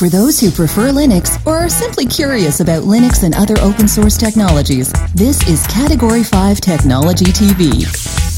For those who prefer Linux or are simply curious about Linux and other open source technologies, this is Category 5 Technology TV.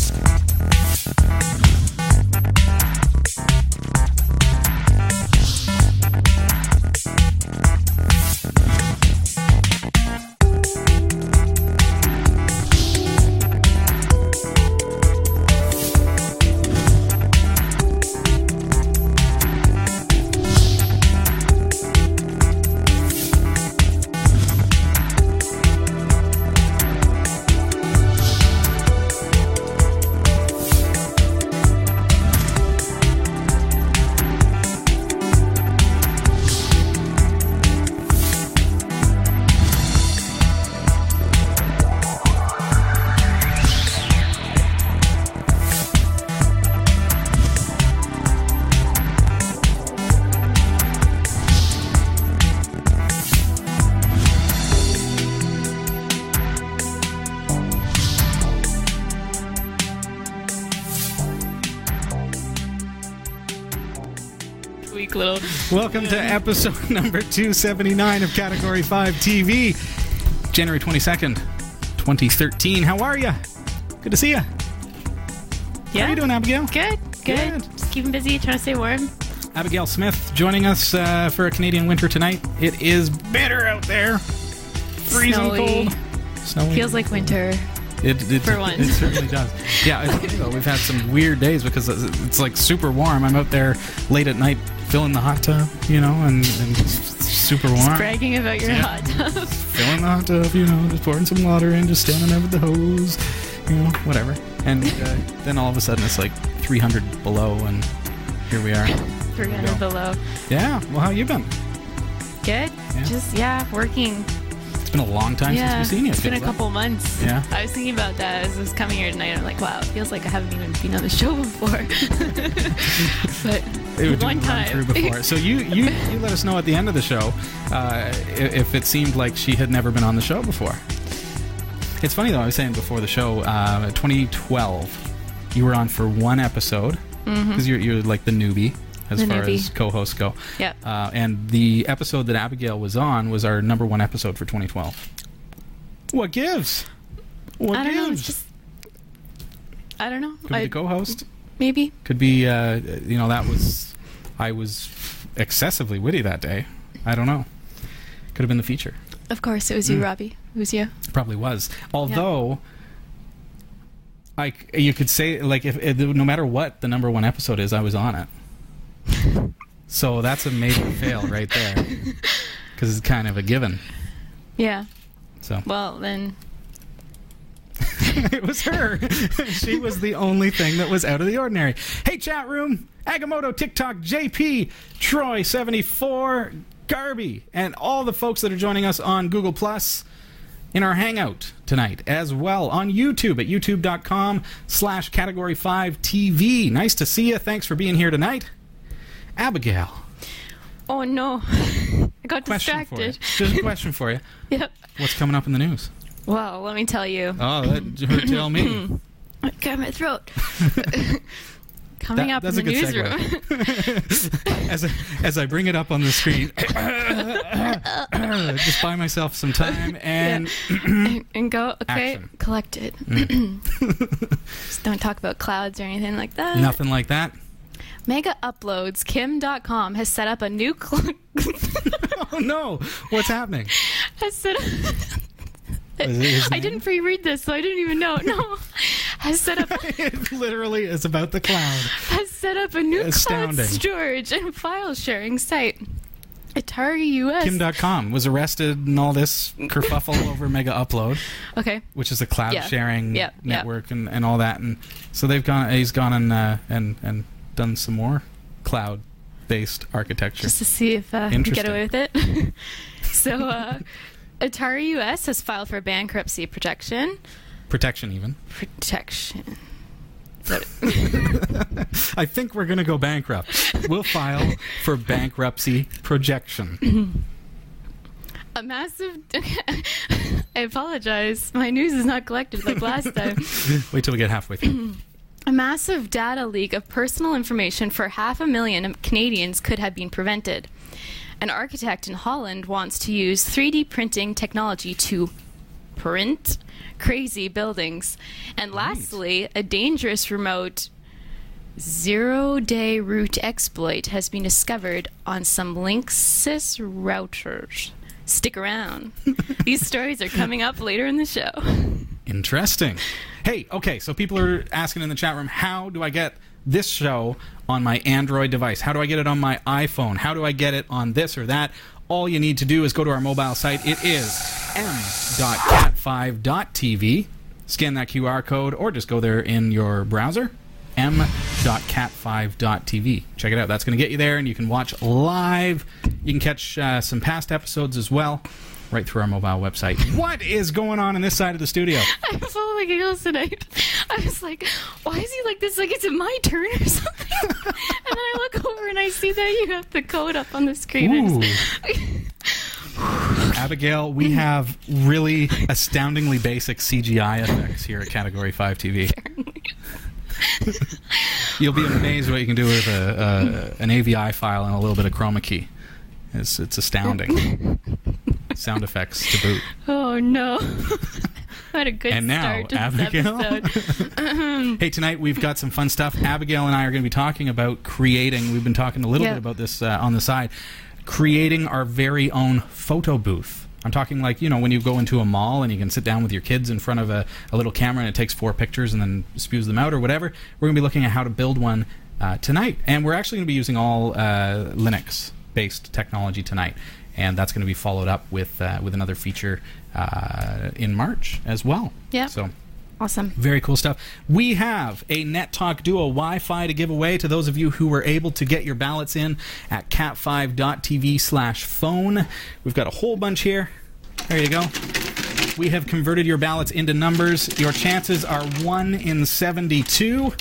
Welcome to episode number 279 of Category 5 TV, January 22nd, 2013. How are you? Good to see you. Yeah. How are you doing, Abigail? Good. Good. Good. Just keeping busy, trying to stay warm. Abigail Smith joining us uh, for a Canadian winter tonight. It is bitter out there, freezing Snowy. cold, snowy. Feels like winter. It, it, For once. it certainly does. Yeah. We've had some weird days because it's like super warm. I'm out there late at night filling the hot tub, you know, and, and super warm. Bragging about your Yeah. hot tub. filling the hot tub, you know, just pouring some water in, just standing there with the hose, you know, whatever. And uh, then all of a sudden it's like 300 below, and here we are. 300 below. Yeah. Well, how you been? Good. Yeah. Just yeah, working. It's been a long time yeah, since we've seen you. it it's been a like. couple months. Yeah. I was thinking about that as I was coming here tonight. I'm like, wow, it feels like I haven't even been on the show before. but It would one time. through before. So you, you you let us know at the end of the show uh, if it seemed like she had never been on the show before. It's funny though. I was saying before the show, uh, 2012, you were on for one episode because you're you're like the newbie as Mm-hmm. The far newbie. as co-hosts go. Yeah. Uh, and the episode that Abigail was on was our number one episode for 2012. What gives? What I don't gives? know. It's just. I don't know. Could be the co-host. Maybe. Could be, uh, you know, that was. I was excessively witty that day. I don't know. Could have been the feature. Of course, it was you, Mm. Robbie. It was you. Probably was. Although, I c you could say like if, if no matter what the number one episode is, I was on it. so that's a major fail right there, because it's kind of a given. Yeah. So Well, then. it was her. she was the only thing that was out of the ordinary. Hey, chat room, Agamotto, TikTok, JP, Troy, 74, Garby, and all the folks that are joining us on Google Plus in our hangout tonight as well on YouTube at youtube.com slash category 5 TV. Nice to see you. Thanks for being here tonight. Abigail, Oh no. I got question for you. distracted. Just a question for you. Yep. What's coming up in the news? Well, let me tell you. Oh, that her tell me. I got my throat. Coming That- up that's in a the good newsroom. as I, as I bring it up on the screen, just buy myself some time and and go, okay, Action. collect it. Mm. Just don't talk about clouds or anything like that. nothing like that. Mega Uploads, Kim Dotcom has set up a new cl- Oh no, what's happening? has set up Is it his I didn't pre-read this, so I didn't even know. No, has set up It literally is about the cloud. has set up a new Astounding. cloud storage and file sharing site. Atari US. Kim Dotcom was arrested and all this kerfuffle over Mega Upload, okay. which is a cloud Yeah. sharing Yeah, yeah. network and, and all that. And so they've gone. He's gone and uh, and and done some more cloud based architecture. just to see if uh, get away with it. so, uh, Atari US has filed for bankruptcy protection. Protection even. Protection. I think we're going to go bankrupt. We'll file for bankruptcy projection. A massive. I apologize. My news is not collected like last time. Wait till we get halfway through. A massive data leak of personal information for half a million Canadians could have been prevented. An architect in Holland wants to use 3D printing technology to print crazy buildings. And lastly, a dangerous remote zero day root exploit has been discovered on some Linksys routers. Stick around. These stories are coming up later in the show. Interesting. Hey, okay, so people are asking in the chat room, how do I get this show on my Android device? How do I get it on my iPhone? How do I get it on this or that? All you need to do is go to our mobile site. It is m.cat5.tv. Scan that QR code or just go there in your browser m.cat5.tv. Check it out. That's going to get you there, and you can watch live. You can catch uh, some past episodes as well right through our mobile website. What is going on in this side of the studio? I was all like giggles tonight. I was like, why is he like this? Like, is it my turn or something? and then I look over and I see that you have the code up on the screen. Ooh. Abigail, we have really astoundingly basic CGI effects here at Category 5 TV. You'll be amazed what you can do with a, a, an AVI file and a little bit of chroma key. It's, it's astounding. Sound effects to boot. Oh no. What a good And now, start to Abigail. episode. Hey, tonight we've got some fun stuff. Abigail and I are going to be talking about creating. We've been talking a little Yeah. bit about this uh, on the side. Creating our very own photo booth. I'm talking like you know when you go into a mall and you can sit down with your kids in front of a, a little camera and it takes four pictures and then spews them out or whatever. We're going to be looking at how to build one uh, tonight, and we're actually going to be using all uh, Linux-based technology tonight, and that's going to be followed up with uh, with another feature uh, in March as well. Yeah. So awesome. very cool stuff. We have a NetTalk Duo Wi-Fi to give away to those of you who were able to get your ballots in at cat5.tv slash phone. We've got a whole bunch here. There you go. We have converted your ballots into numbers. Your chances are 1 in 72.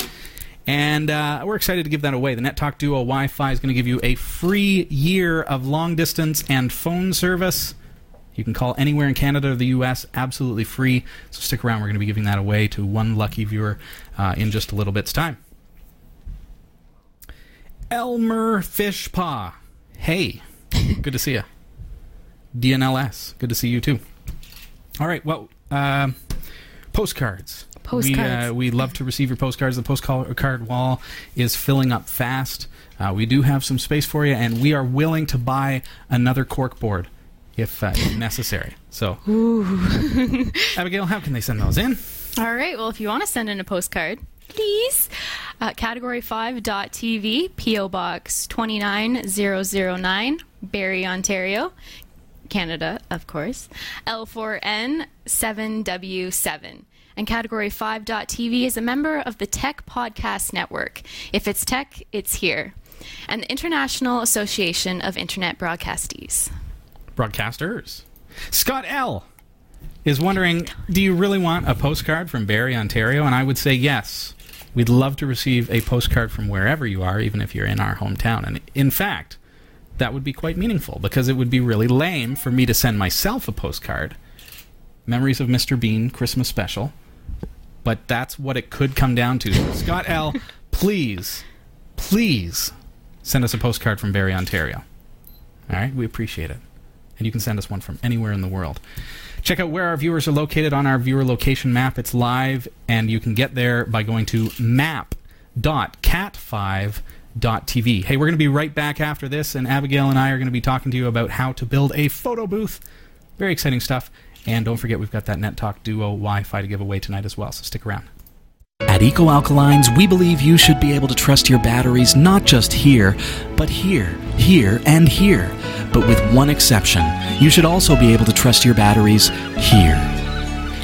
And uh, we're excited to give that away. The NetTalk Duo Wi Fi is going to give you a free year of long distance and phone service. You can call anywhere in Canada or the U.S. absolutely free. So stick around. We're going to be giving that away to one lucky viewer uh, in just a little bit's time. Elmer Fishpaw. Hey, good to see you. DNLS, good to see you too. All right, well, um, postcards. We, uh, we love to receive your postcards. The postcard wall is filling up fast. Uh, we do have some space for you, and we are willing to buy another corkboard if, uh, if necessary. So, Abigail, how can they send those in? All right. Well, if you want to send in a postcard, please. Uh, category5.tv, P.O. Box 29009, Barrie, Ontario, Canada, of course. L4N 7W7. And Category 5.tv is a member of the Tech Podcast Network. If it's tech, it's here. And the International Association of Internet Broadcastees. broadcasters. Scott L is wondering, do you really want a postcard from Barrie, Ontario? And I would say yes. We'd love to receive a postcard from wherever you are, even if you're in our hometown. And in fact, that would be quite meaningful because it would be really lame for me to send myself a postcard. Memories of Mr. Bean Christmas special. But that's what it could come down to. Scott L, please, please send us a postcard from Barrie, Ontario. All right, we appreciate it. And you can send us one from anywhere in the world. Check out where our viewers are located on our viewer location map. It's live, and you can get there by going to map.cat5.tv. Hey, we're going to be right back after this, and Abigail and I are going to be talking to you about how to build a photo booth. Very exciting stuff. And don't forget, we've got that NetTalk Duo Wi Fi to give away tonight as well, so stick around. At Eco Alkalines, we believe you should be able to trust your batteries not just here, but here, here, and here. But with one exception, you should also be able to trust your batteries here.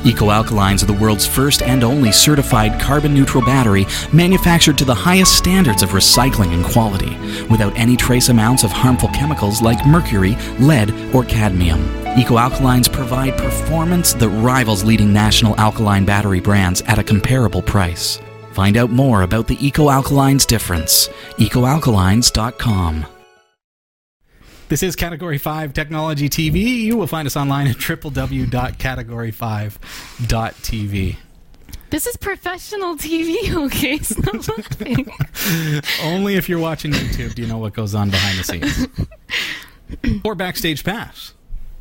Eco Alkalines are the world's first and only certified carbon neutral battery manufactured to the highest standards of recycling and quality, without any trace amounts of harmful chemicals like mercury, lead, or cadmium. Eco Alkalines provide performance that rivals leading national alkaline battery brands at a comparable price. Find out more about the Eco Alkalines difference. EcoAlkalines.com. This is Category 5 Technology TV. You will find us online at www.category5.tv. This is professional TV, okay? Stop laughing. Only if you're watching YouTube do you know what goes on behind the scenes. or Backstage Pass.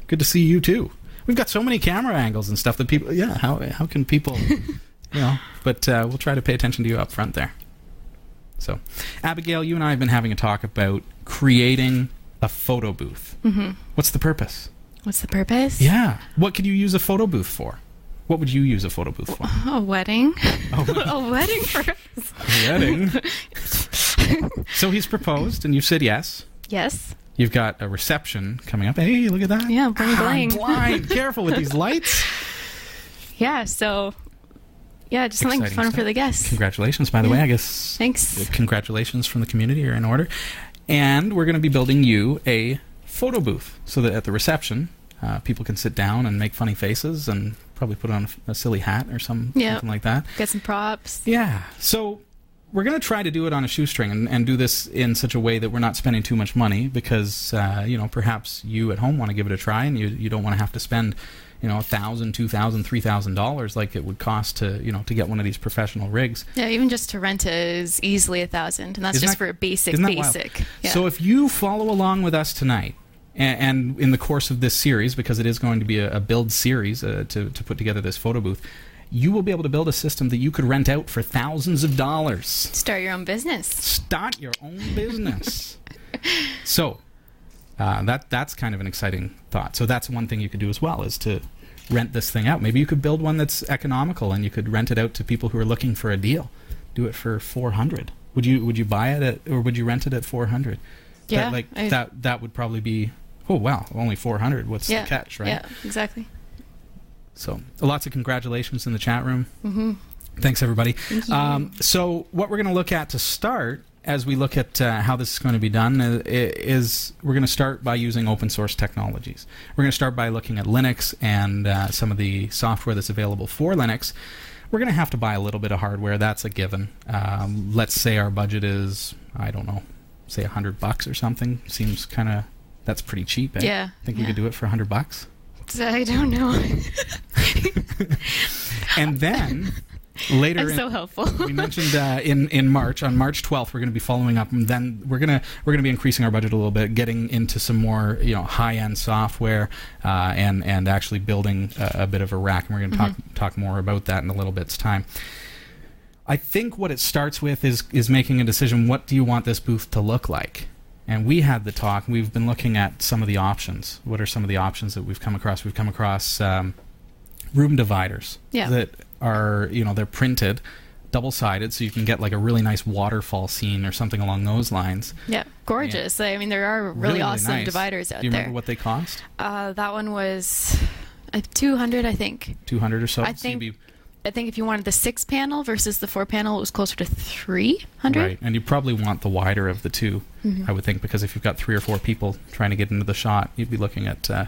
Good to see you too. We've got so many camera angles and stuff that people. Yeah, how how can people? you know, but uh, we'll try to pay attention to you up front there. So, Abigail, you and I have been having a talk about creating a photo booth. Mm-hmm. What's the purpose? What's the purpose? Yeah. What could you use a photo booth for? What would you use a photo booth for? A wedding. a wedding for A wedding. so he's proposed, and you said yes. Yes. You've got a reception coming up. Hey, look at that. Yeah, bling Ah, I'm bling. blind. Careful with these lights. Yeah. So. Yeah, just something Exciting fun stuff. for the guests. Congratulations, by the way. I guess Thanks. congratulations from the community are in order. And we're going to be building you a photo booth so that at the reception, uh, people can sit down and make funny faces and probably put on a, silly hat or some, Yeah. something like that. Get some props. Yeah. So we're going to try to do it on a shoestring and, and do this in such a way that we're not spending too much money because, uh, you know, perhaps you at home want to give it a try and you, you don't want to have to spend, you know, a thousand, two thousand, three thousand dollars like it would cost to, you know, to get one of these professional rigs. Yeah, even just to rent is easily a thousand, and that's Isn't just that- for a basic, isn't that wild? basic. Yeah. So if you follow along with us tonight, and, and in the course of this series, because it is going to be a, a build series uh, to, to put together this photo booth, you will be able to build a system that you could rent out for thousands of dollars. Start your own business. Start your own business. so uh, that that's kind of an exciting thought. So that's one thing you could do as well is to rent this thing out. Maybe you could build one that's economical and you could rent it out to people who are looking for a deal. Do it for four hundred. Would you would you buy it at or would you rent it at four hundred? Yeah, that, like I- that that would probably be oh wow only four hundred. What's yeah. the catch, right? Yeah, exactly. So lots of congratulations in the chat room. Mm-hmm. Thanks everybody. Thank. Um, so what we're going to look at to start, as we look at uh, how this is going to be done, uh, is we're going to start by using open source technologies. We're going to start by looking at Linux and uh, some of the software that's available for Linux. We're going to have to buy a little bit of hardware. That's a given. Um, let's say our budget is, I don't know, say a hundred bucks or something. Seems kind of that's pretty cheap. Eh? Yeah, think we could do it for a hundred bucks. I don't know. And then later, I'm in- so helpful. we mentioned uh, in in March on March 12th we're going to be following up and then we're going to we're going to be increasing our budget a little bit getting into some more you know high end software uh, and and actually building a, a bit of a rack and we're going to talk talk more about that in a little bit's time. I think what it starts with is is making a decision what do you want this booth to look like? And we had the talk. We've been looking at some of the options. What are some of the options that we've come across? We've come across um, room dividers Yeah. that are you know they're printed double sided so you can get like a really nice waterfall scene or something along those lines yeah, gorgeous. I mean, there are really, awesome nice. dividers out there. do you there. remember what they cost uh, that one was uh, 200, I think. 200 or so I think- I think if you wanted the six panel versus the four panel, it was closer to 300. right and you probably want the wider of the 2 Mm-hmm. i would think because if you've got three or four people trying to get into the shot you'd be looking at uh,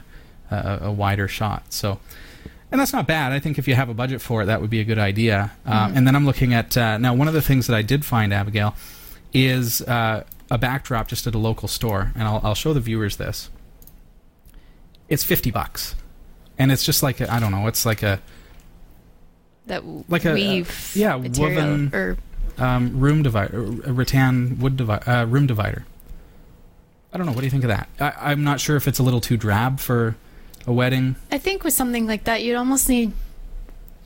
a, a wider shot so and that's not bad. I think if you have a budget for it, that would be a good idea. Mm-hmm. Um, and then I'm looking at uh, now one of the things that I did find, Abigail, is uh, a backdrop just at a local store, and I'll, I'll show the viewers this. It's fifty bucks, and it's just like I I don't know. It's like a That Like a- weave yeah, material woven- or um, room divider, a rattan wood divi- uh, room divider. I don't know. What do you think of that? I, I'm not sure if it's a little too drab for a wedding. I think with something like that, you'd almost need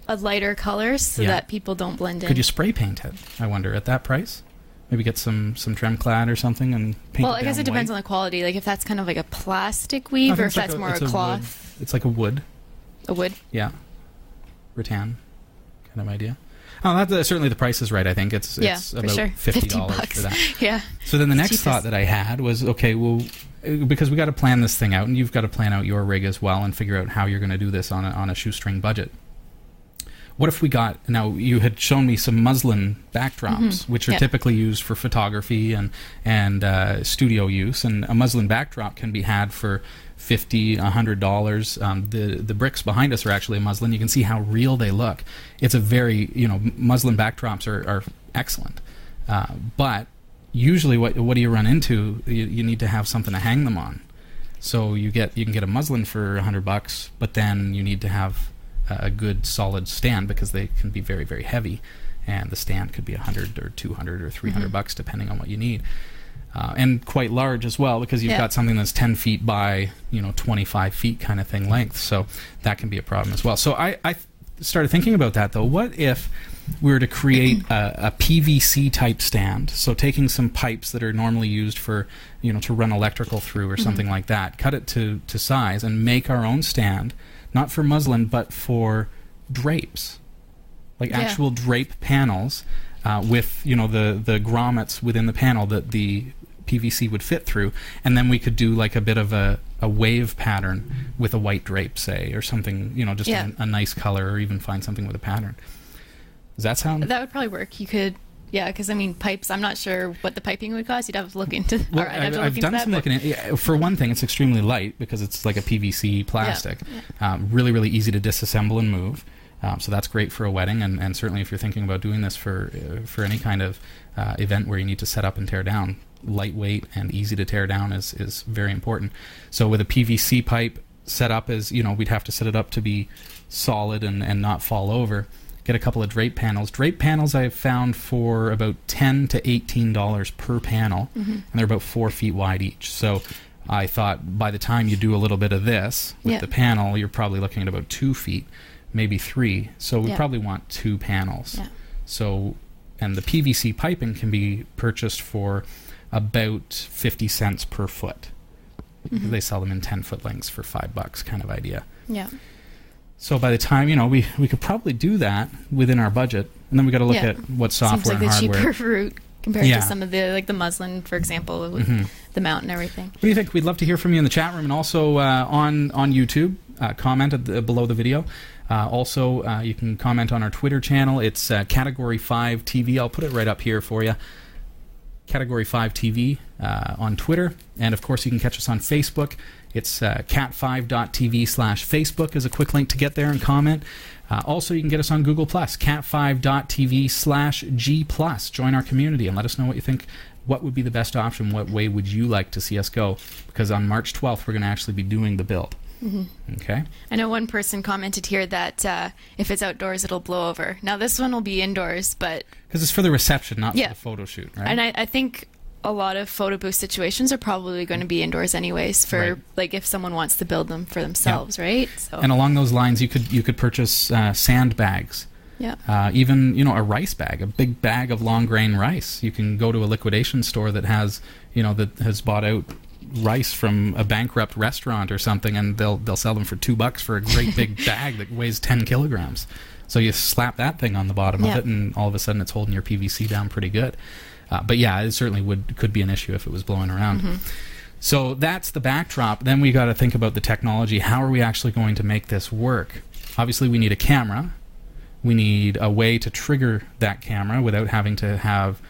a lighter color so Yeah. that people don't blend in. Could you spray paint it? I wonder at that price. Maybe get some some trim clad or something and paint. well, I guess it depends white. on the quality. Like if that's kind of like a plastic weave, or if like that's a- more a a cloth, It's like a wood. a wood. Yeah, rattan kind of idea. Oh, that, that- certainly the price is right. I think it's Yeah, it's about sure. fifty dollars for that. Yeah. So then the next Cheapest. thought that I had was, okay, well, uh, because we got to plan this thing out, and you've got to plan out your rig as well, and figure out how you're going to do this on a, on a shoestring budget. What if we got now? You had shown me some muslin backdrops, which are Mm-hmm. Typically used for photography and and uh, studio use, and a muslin backdrop can be had for fifty, a hundred dollars. Um, the the bricks behind us are actually a muslin. You can see how real they look. It's a very you know muslin backdrops are, are excellent, uh, but usually what what do you run into? You, you need to have something to hang them on. So you get you can get a muslin for a hundred bucks, but then you need to have a good solid stand because they can be very very heavy, and the stand could be a hundred or two hundred or three Mm-hmm. bucks depending on what you need. Uh, and quite large as well because you've Yeah. got something that's 10 feet by you know 25 feet kind of thing length. So that can be a problem as well. So i, I started thinking about that though. What if we were to create a, a pvc type stand? So taking some pipes that are normally used for you know to run electrical through or something like that cut it to, to size and make our own stand not for muslin but for drapes. Like Yeah. actual drape panels uh, with you know the the grommets within the panel that the PVC would fit through, and then we could do like a bit of a, a wave pattern with a white drape, say, or something you know just Yeah. a, a nice color, or even find something with a pattern. Does that sound? That would probably work. You could, yeah, because I mean, pipes. I'm not sure what the piping would cost. You'd have to look into. Well, or I'd have to I've into done that, some but- looking at. Yeah, for one thing, it's extremely light because it's like a PVC plastic. Um, really, really easy to disassemble and move. Um, so that's great for a wedding, and, and certainly if you're thinking about doing this for uh, for any kind of uh, event where you need to set up and tear down, lightweight and easy to tear down is is very important. So with a PVC pipe set up as you know, we'd have to set it up to be solid and, and not fall over. Get a couple of drape panels. Drape panels I've found for about ten to eighteen dollars per panel, mm-hmm. and they're about four feet wide each. So I thought by the time you do a little bit of this with Yeah. the panel, you're probably looking at about two feet, maybe three. So we Yeah. probably want two panels. Yeah. So, and the PVC piping can be purchased for about 50 cents per foot. Mm-hmm. They sell them in 10 foot lengths for five bucks, kind of idea. Yeah. So by the time, you know, we, we could probably do that within our budget. And then we got to look Yeah. at what software Seems like the hardware. cheaper route compared Yeah. to some of the like the muslin, for example, with Mhm. the mount and everything. What do you think? We'd love to hear from you in the chat room and also uh, on on YouTube. Uh, comment at the, below the video. Uh, also, uh, you can comment on our Twitter channel. It's uh, Category Five TV. I'll put it right up here for you. Category 5 TV uh, on Twitter. And of course, you can catch us on Facebook. It's uh, cat5.tv slash Facebook is a quick link to get there and comment. Uh, also, you can get us on Google Plus, cat5.tv slash G Plus. Join our community and let us know what you think. What would be the best option? What way would you like to see us go? Because on March 12th, we're going to actually be doing the build. Okay? I know one person commented here that uh, if it's outdoors, it'll blow over. Now this one will be indoors, but Because it's for the reception, not Yeah. for the photo shoot, right? and I, I think a lot of photo booth situations are probably going to be indoors anyways. For Right. like if someone wants to build them for themselves, right? So and along those lines, you could you could purchase uh, sandbags. yeah, uh, even you know a rice bag, a big bag of long grain rice. You can go to a liquidation store that has you know that has bought out rice from a bankrupt restaurant or something, and they'll they'll sell them for two bucks for a great big bag that weighs ten kilograms. So you slap that thing on the bottom Yeah. of it, and all of a sudden it's holding your PVC down pretty good. Uh, but yeah, it certainly would could be an issue if it was blowing around. So that's the backdrop. Then we got to think about the technology. How are we actually going to make this work? Obviously, we need a camera. We need a way to trigger that camera without having to have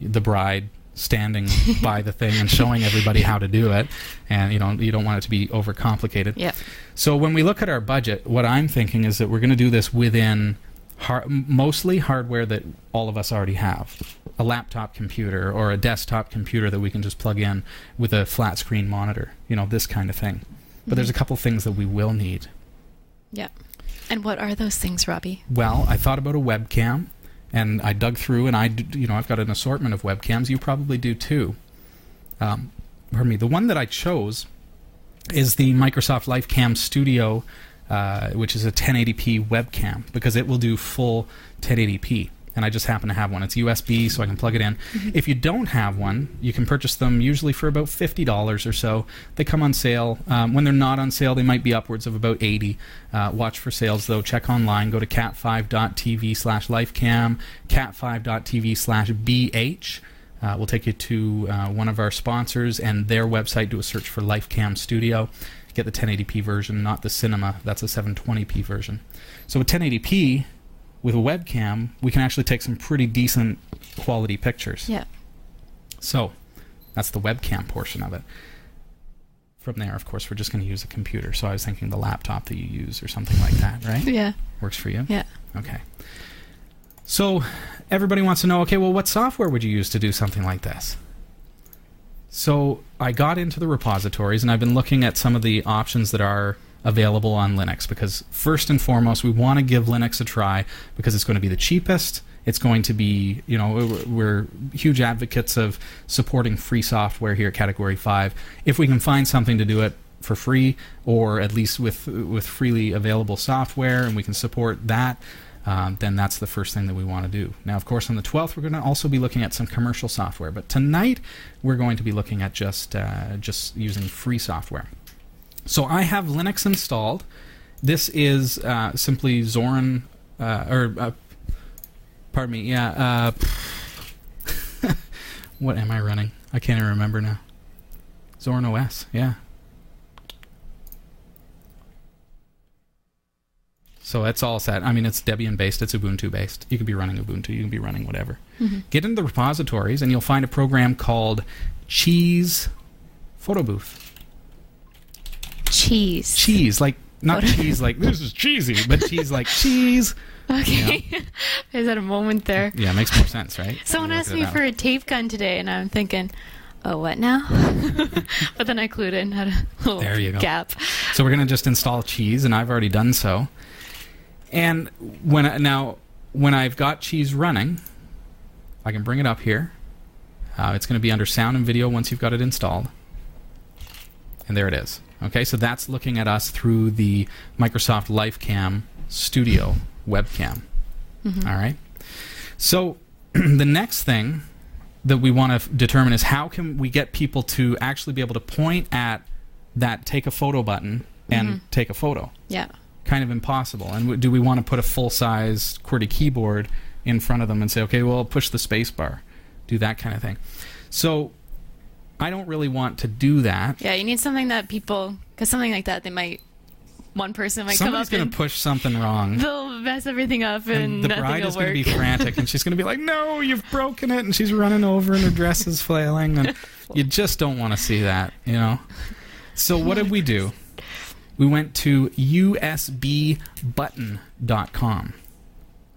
the bride standing by the thing and showing everybody how to do it. And you know, you don't want it to be overcomplicated. yeah, So when we look at our budget, what I'm thinking is that we're going to do this within har- mostly hardware that all of us already have. A laptop computer or a desktop computer that we can just plug in with a flat screen monitor, you know, this kind of thing. But there's a mm-hmm. couple things that we will need. yeah. And what are those things, Robbie? Well, I thought about a webcam, and I dug through, and I, you know, I've got an assortment of webcams. You probably do too. Um, pardon me. The one that I chose is the Microsoft LifeCam Studio, uh, which is a 1080p webcam because it will do full 1080p. And I just happen to have one. It's USB, so I can plug it in. If you don't have one, you can purchase them usually for about fifty dollars or so. They come on sale. Um, when they're not on sale, they might be upwards of about eighty. Uh, watch for sales though. Check online. Go to cat5.tv slash lifecam, cat5.tv slash bh. Uh, we'll take you to uh, one of our sponsors and their website. Do a search for Lifecam Studio. Get the 1080p version, not the cinema. That's a 720p version. So with 1080p, with a webcam, we can actually take some pretty decent quality pictures. Yeah, So that's the webcam portion of it. From there, of course, we're just going to use a computer. So I was thinking the laptop that you use or something like that, right? yeah, Works for you? yeah. Okay. So everybody wants to know okay, well, what software would you use to do something like this? So I got into the repositories and I've been looking at some of the options that are available on Linux because, first and foremost, we want to give Linux a try because it's going to be the cheapest, It's going to be, you know, we're, huge advocates of supporting free software here at Category 5. If we can find something to do it for free or at least with with freely available software and we can support that um, then that's the first thing that we want to do. Now, of course, on the 12th, we're going to also be looking at some commercial software, but tonight we're going to be looking at just uh, just using free software. So I have Linux installed. This is uh, simply Zorin, uh, or uh, pardon me, yeah. uh, what am I running? I can't even remember now. Zorin OS, yeah. So it's all set. I mean, it's Debian based, it's Ubuntu based. You could be running Ubuntu, you can be running whatever. Get into the repositories, and you'll find a program called Cheese Photo Booth. Cheese. Cheese, like not cheese, like this is cheesy, but cheese like cheese. Okay. Is that a moment there? Yeah, it makes more sense, right? Someone asked me for a tape gun today, and I'm thinking, oh, what now? but then I clued in, had a little There you go. gap. So we're going to just install cheese, and I've already done so. And when I, now when I've got cheese running, I can bring it up here. Uh, it's going to be under sound and video once you've got it installed. And there it is. Okay, so that's looking at us through the Microsoft LifeCam Studio webcam. Mm-hmm. All right. So the next thing that we want to f- determine is how can we get people to actually be able to point at that take a photo button and mm-hmm. take a photo. Yeah. Kind of impossible. And w- do we want to put a full size QWERTY keyboard in front of them and say, okay, well, push the space bar, do that kind of thing. So I don't really want to do that. Yeah, you need something that people, because something like that, they might, one person might come Somebody's up going to push something wrong. they'll mess everything up and, And the bride is going to be frantic, and she's going to be like, "No, you've broken it!" And she's running over, and her dress is flailing, and you just don't want to see that, you know. So what did we do? We went to usbbutton.com.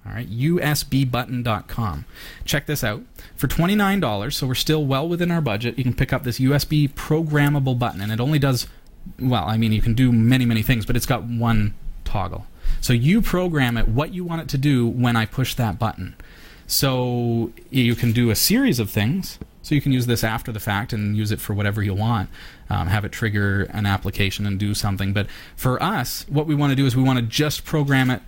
All right, usbbutton.com. Check this out. For $29, so we're still well within our budget, you can pick up this USB programmable button, and it only does, well, I mean, you can do many, many things, but it's got one toggle. So you program it what you want it to do when I push that button. So you can do a series of things. So you can use this after the fact and use it for whatever you want. Um, have it trigger an application and do something. But for us, what we want to do is we want to just program it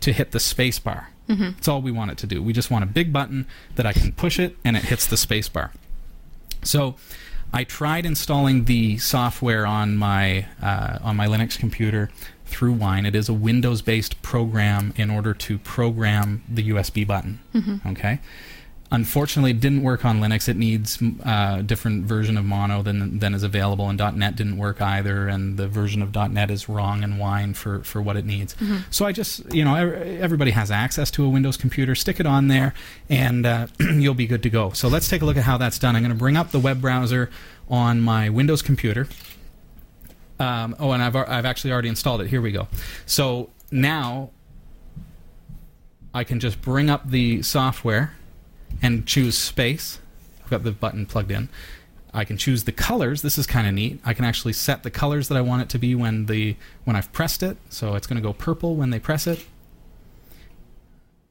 to hit the space bar. That's all we want it to do. We just want a big button that I can push it and it hits the space bar. So I tried installing the software on my uh, on my Linux computer through Wine. It is a Windows-based program in order to program the USB button. Okay. Unfortunately, it didn't work on Linux. It needs a different version of Mono than than is available, and .NET didn't work either. And the version of .NET is wrong and Wine for for what it needs. So I just, you know, everybody has access to a Windows computer. Stick it on there, and uh, you'll be good to go. So let's take a look at how that's done. I'm going to bring up the web browser on my Windows computer. Um, oh, and I've I've actually already installed it. Here we go. So now I can just bring up the software and choose space. I've got the button plugged in. I can choose the colors. This is kind of neat. I can actually set the colors that I want it to be when the when I've pressed it. So it's going to go purple when they press it.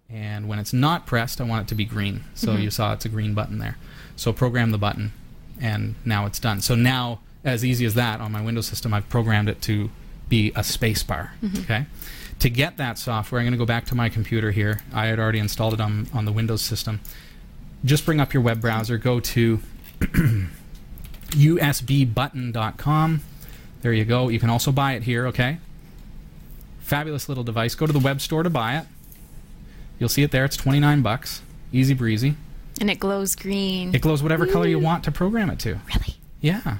And when it's not pressed, I want it to be green. So mm-hmm. you saw it's a green button there. So program the button and now it's done. So now as easy as that on my Windows system, I've programmed it to be a space bar. Mm-hmm. Okay. To get that software, I'm going to go back to my computer here. I had already installed it on, on the Windows system. Just bring up your web browser, go to usbbutton.com. There you go. You can also buy it here, okay? Fabulous little device. Go to the web store to buy it. You'll see it there. It's 29 bucks. Easy breezy. and it glows green. It glows whatever color you want to program it to. really? Yeah.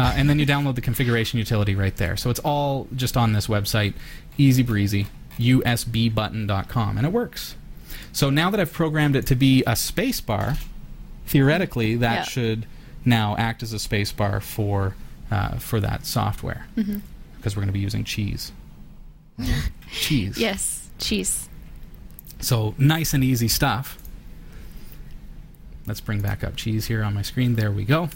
Uh, and then you download the configuration utility right there. So it's all just on this website, easy breezy, usbbutton.com, and it works. So now that I've programmed it to be a space bar, theoretically that Yeah. should now act as a space bar for uh, for that software because we're going to be using cheese. cheese. Yes, cheese. So nice and easy stuff. Let's bring back up cheese here on my screen. There we go.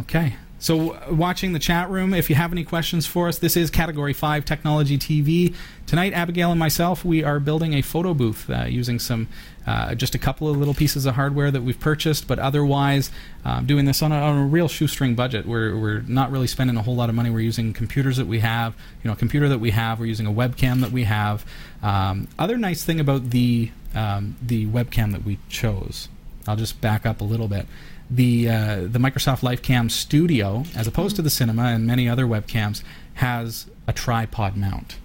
Okay. So, watching the chat room, if you have any questions for us, this is Category 5 Technology TV. Tonight, Abigail and myself, we are building a photo booth uh, using some, uh, just a couple of little pieces of hardware that we've purchased, but otherwise, um, doing this on a, on a real shoestring budget. We're, we're not really spending a whole lot of money. We're using computers that we have, you know, a computer that we have, we're using a webcam that we have. Um, other nice thing about the, um, the webcam that we chose, I'll just back up a little bit the uh, the Microsoft LifeCam Studio, as opposed to the Cinema and many other webcams, has a tripod mount.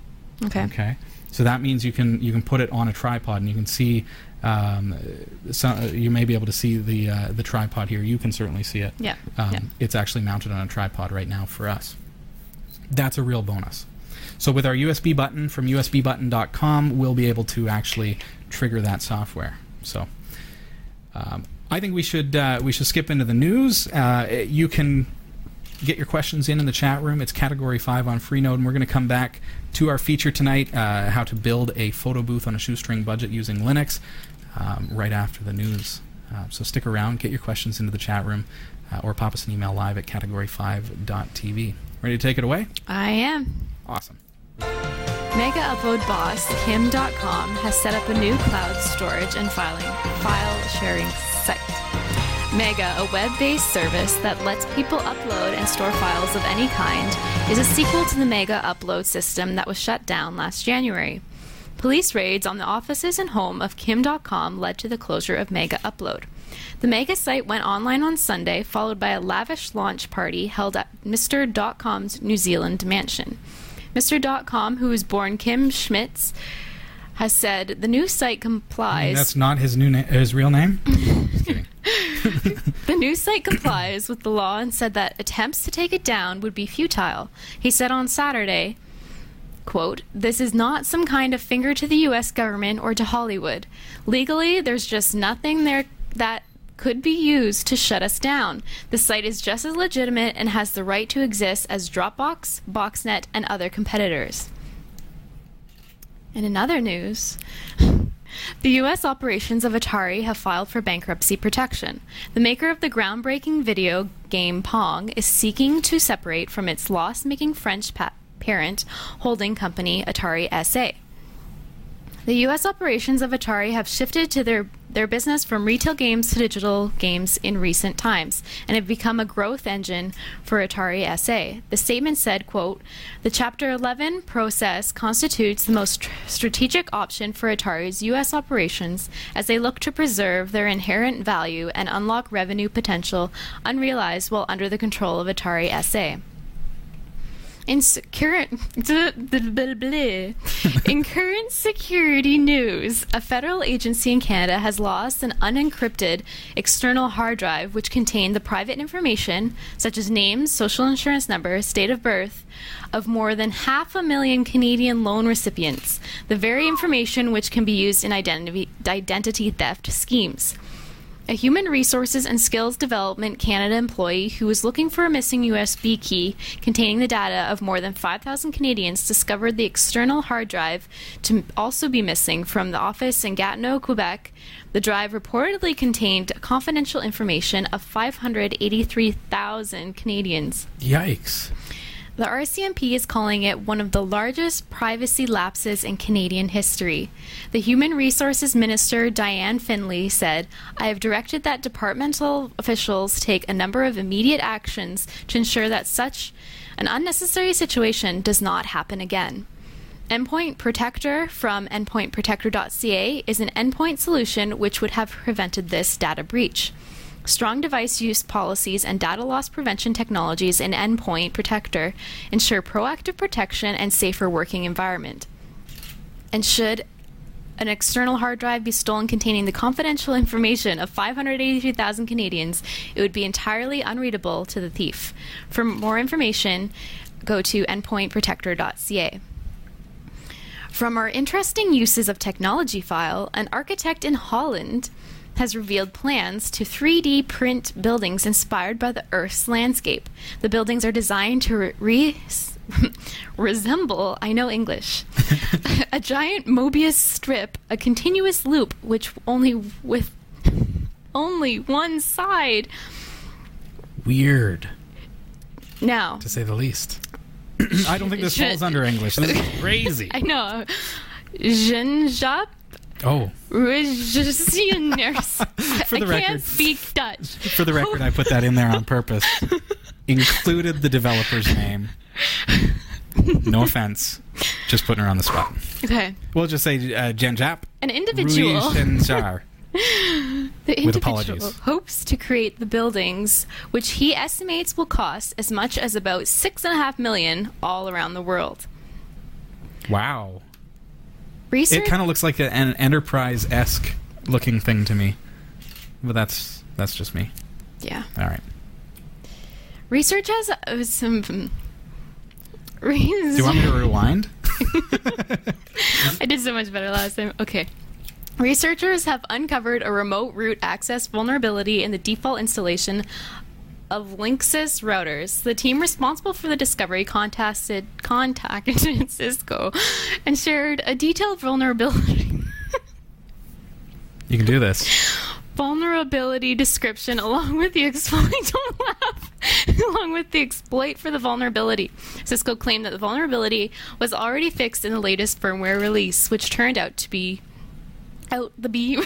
Okay. Okay. So that means you can you can put it on a tripod and you can see. Um, so, uh, you may be able to see the uh, the tripod here. You can certainly see it. Yeah. Um, yeah. It's actually mounted on a tripod right now for us. That's a real bonus. So with our USB button from USBButton.com, we'll be able to actually trigger that software. So um, I think we should uh, we should skip into the news. Uh, you can get your questions in in the chat room. It's Category Five on Freenode, and we're going to come back to our feature tonight: uh, how to build a photo booth on a shoestring budget using Linux. Um, right after the news. Uh, so stick around, get your questions into the chat room, uh, or pop us an email live at category5.tv. Ready to take it away? I am. Awesome. Mega upload boss Kim Dotcom has set up a new cloud storage and filing file sharing. Mega, a web based service that lets people upload and store files of any kind, is a sequel to the Mega upload system that was shut down last January. Police raids on the offices and home of Kim Dotcom led to the closure of Mega Upload. The Mega site went online on Sunday, followed by a lavish launch party held at Mr. Dotcom's New Zealand mansion. Mr. Dotcom, who was born Kim Schmitz, has said the new site complies. That's not his new na- his real name. The new site complies with the law and said that attempts to take it down would be futile. He said on Saturday, quote, "This is not some kind of finger to the US government or to Hollywood. Legally, there's just nothing there that could be used to shut us down. The site is just as legitimate and has the right to exist as Dropbox, Boxnet, and other competitors." And in other news, the U.S. operations of Atari have filed for bankruptcy protection. The maker of the groundbreaking video game Pong is seeking to separate from its loss making French pa- parent holding company Atari SA. The U.S. operations of Atari have shifted to their, their business from retail games to digital games in recent times and have become a growth engine for Atari SA. The statement said, quote, The Chapter 11 process constitutes the most tr- strategic option for Atari's U.S. operations as they look to preserve their inherent value and unlock revenue potential unrealized while under the control of Atari SA. In current in current security news, a federal agency in Canada has lost an unencrypted external hard drive which contained the private information such as names, social insurance numbers, date of birth of more than half a million Canadian loan recipients, the very information which can be used in identity identity theft schemes. A human resources and skills development Canada employee who was looking for a missing USB key containing the data of more than 5,000 Canadians discovered the external hard drive to also be missing from the office in Gatineau, Quebec. The drive reportedly contained confidential information of 583,000 Canadians. Yikes. The RCMP is calling it one of the largest privacy lapses in Canadian history. The Human Resources Minister, Diane Finley, said, I have directed that departmental officials take a number of immediate actions to ensure that such an unnecessary situation does not happen again. Endpoint Protector from endpointprotector.ca is an endpoint solution which would have prevented this data breach. Strong device use policies and data loss prevention technologies in Endpoint Protector ensure proactive protection and safer working environment. And should an external hard drive be stolen containing the confidential information of 583,000 Canadians, it would be entirely unreadable to the thief. For more information, go to endpointprotector.ca. From our interesting uses of technology file, an architect in Holland has revealed plans to 3D print buildings inspired by the Earth's landscape. The buildings are designed to re- re- resemble, I know English, a giant Mobius strip, a continuous loop which only with only one side Weird. Now, to say the least. I don't think this Should- falls under English. This is crazy. I know. Jean-Jacques Oh, Regisioners. For the I record. can't speak Dutch. for the record, I put that in there on purpose. Included the developer's name. No offense. Just putting her on the spot. Okay. We'll just say uh, Janjaap. An individual. Ruishenjar. The With individual apologies. hopes to create the buildings, which he estimates will cost as much as about six and a half million all around the world. Wow. Research. It kind of looks like an enterprise esque looking thing to me. But that's that's just me. yeah. All right. Research has uh, some. um, Do you want me to rewind? I did so much better last time. Okay. Researchers have uncovered a remote root access vulnerability in the default installation of Linksys routers. The team responsible for the discovery contacted contacted Cisco and shared a detailed vulnerability You can do this. vulnerability description along with the exploit don't laugh along with the exploit for the vulnerability cisco claimed that the vulnerability was already fixed in the latest firmware release which turned out to be out the be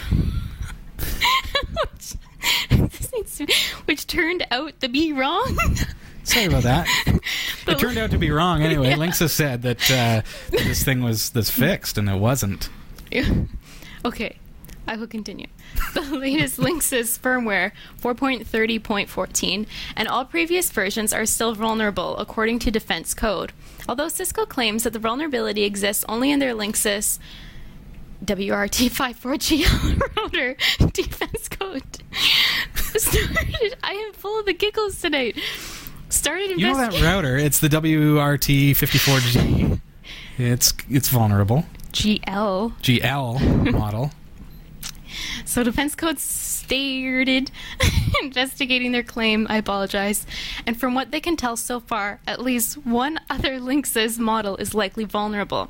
which, this needs to- which turned out to be wrong Sorry about that. It turned out to be wrong anyway. Linksys said that uh, this thing was this fixed, and it wasn't. okay, I will continue. The latest Linksys firmware 4.30.14 and all previous versions are still vulnerable according to defense code. Although Cisco claims that the vulnerability exists only in their Linksys WRT54G router defense code. Started, I am full of the giggles tonight. Started You know that router? It's the WRT54G. It's it's vulnerable. GL. GL model. So Defense Code started investigating their claim. I apologize. And from what they can tell so far, at least one other Linksys model is likely vulnerable.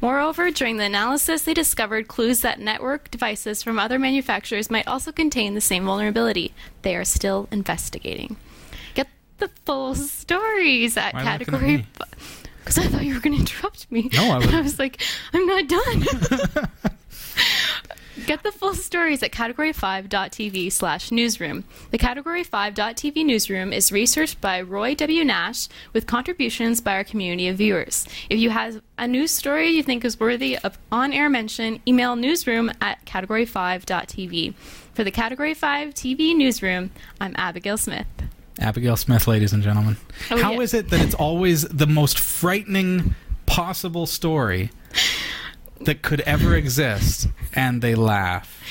Moreover, during the analysis, they discovered clues that network devices from other manufacturers might also contain the same vulnerability. They are still investigating. Get the full stories at Why are you looking at category. Because I thought you were going to interrupt me. No, I I was like, I'm not done. Get the full stories at category5.tv slash newsroom. The category5.tv newsroom is researched by Roy W. Nash with contributions by our community of viewers. If you have a news story you think is worthy of on air mention, email newsroom at category5.tv. For the Category 5 TV newsroom, I'm Abigail Smith. Abigail Smith, ladies and gentlemen. Oh, How is yeah. it that it's always the most frightening possible story that could ever exist, and they laugh?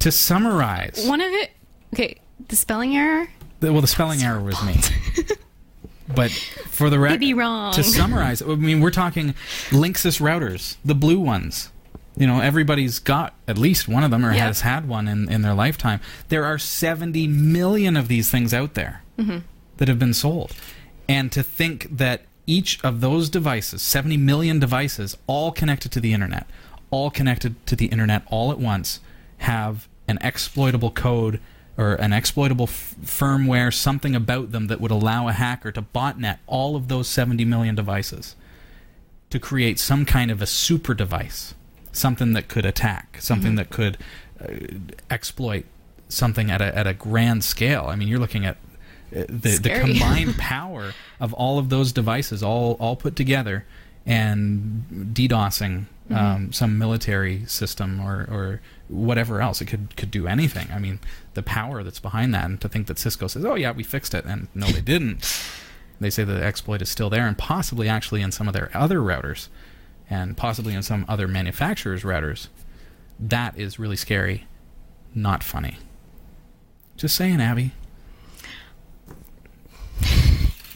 To summarize, One of it, okay, the spelling error, the- well, the spelling error was me. But for the record, be wrong. to summarize, I mean, we're talking Linksys routers, the blue ones. You know, everybody's got at least one of them or Yeah. has had one in, in their lifetime. There are 70 million of these things out there Mm-hmm. that have been sold. And to think that each of those devices, 70 million devices, all connected to the internet, all connected to the internet all at once, have an exploitable code or an exploitable f- firmware, something about them that would allow a hacker to botnet all of those 70 million devices to create some kind of a super device, something that could attack, something that could uh, exploit something at a, at a grand scale. I mean, you're looking at the, the combined power of all of those devices, all all put together, and DDoSing um, some military system or, or whatever else. It could could do anything. I mean, the power that's behind that, and to think that Cisco says, "Oh yeah, we fixed it," and no, they didn't. They say the exploit is still there, and possibly actually in some of their other routers, and possibly in some other manufacturers' routers. That is really scary, not funny. Just saying, Abby.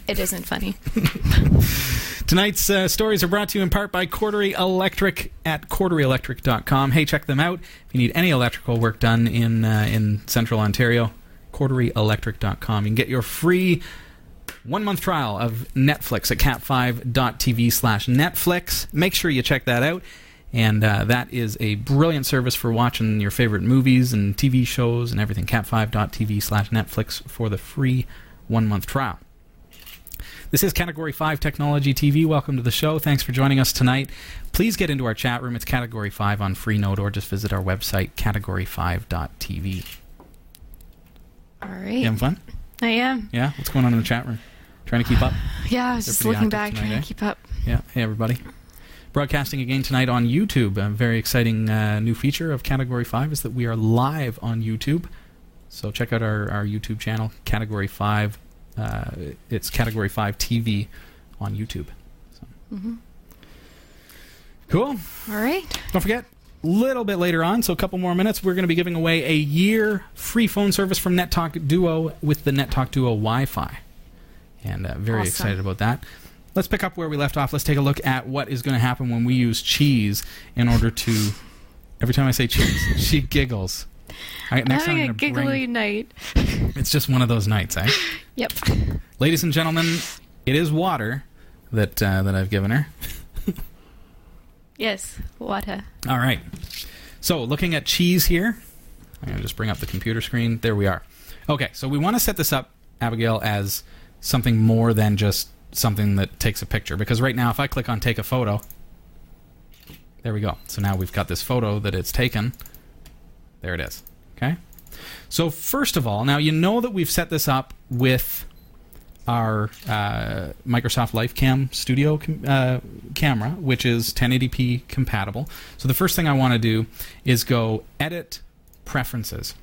It isn't funny. Tonight's uh, stories are brought to you in part by Cordery Electric at corderyelectric.com. Hey, check them out if you need any electrical work done in uh, in Central Ontario. Corderyelectric.com. You can get your free one month trial of Netflix at cat5.tv slash Netflix. Make sure you check that out. And uh, that is a brilliant service for watching your favorite movies and TV shows and everything. Cat5.tv slash Netflix for the free one month trial. This is Category 5 Technology TV. Welcome to the show. Thanks for joining us tonight. Please get into our chat room. It's Category 5 on Freenode or just visit our website, category5.tv. All right. You having fun? I am. Yeah? What's going on in the chat room? Trying to keep up? Yeah, I was just looking back, tonight, trying eh? to keep up. Yeah. Hey, everybody. Broadcasting again tonight on YouTube. A very exciting uh, new feature of Category 5 is that we are live on YouTube. So check out our, our YouTube channel, Category 5. Uh, it's Category 5 TV on YouTube. So. Mm-hmm. Cool. All right. Don't forget, a little bit later on, so a couple more minutes, we're going to be giving away a year free phone service from NetTalk Duo with the NetTalk Duo Wi Fi. And uh, very Awesome. excited about that. Let's pick up where we left off. Let's take a look at what is going to happen when we use cheese in order to. Every time I say cheese, she giggles. Time Having a gonna bring- giggly night. It's just one of those nights, eh? Yep. Ladies and gentlemen, it is water that uh, that I've given her. Yes. Water. All right. So, looking at cheese here, I'm going to just bring up the computer screen. There we are. Okay, so we want to set this up, Abigail, as something more than just something that takes a picture. Because right now, if I click on take a photo, there we go. So now we've got this photo that it's taken. There it is. Okay? So, first of all, now you know that we've set this up with our uh, Microsoft LifeCam Studio com- uh, camera, which is 1080p compatible. So the first thing I want to do is go Edit Preferences.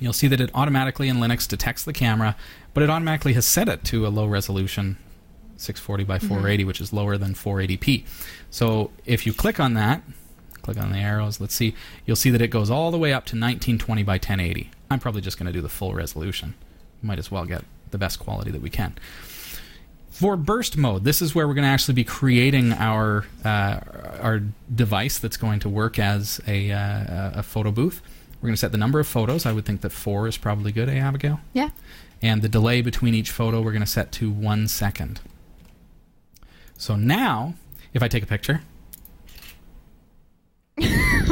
You'll see that it automatically in Linux detects the camera, but it automatically has set it to a low resolution 640 by 480, which is lower than 480p. So if you click on that, click on the arrows, let's see, you'll see that it goes all the way up to 1920 by 1080. I'm probably just going to do the full resolution. Might as well get the best quality that we can. For burst mode, this is where we're going to actually be creating our uh, our device that's going to work as a, uh, a photo booth. We're going to set the number of photos. I would think that four is probably good, eh, Abigail? Yeah. And the delay between each photo we're going to set to one second. So now, if I take a picture,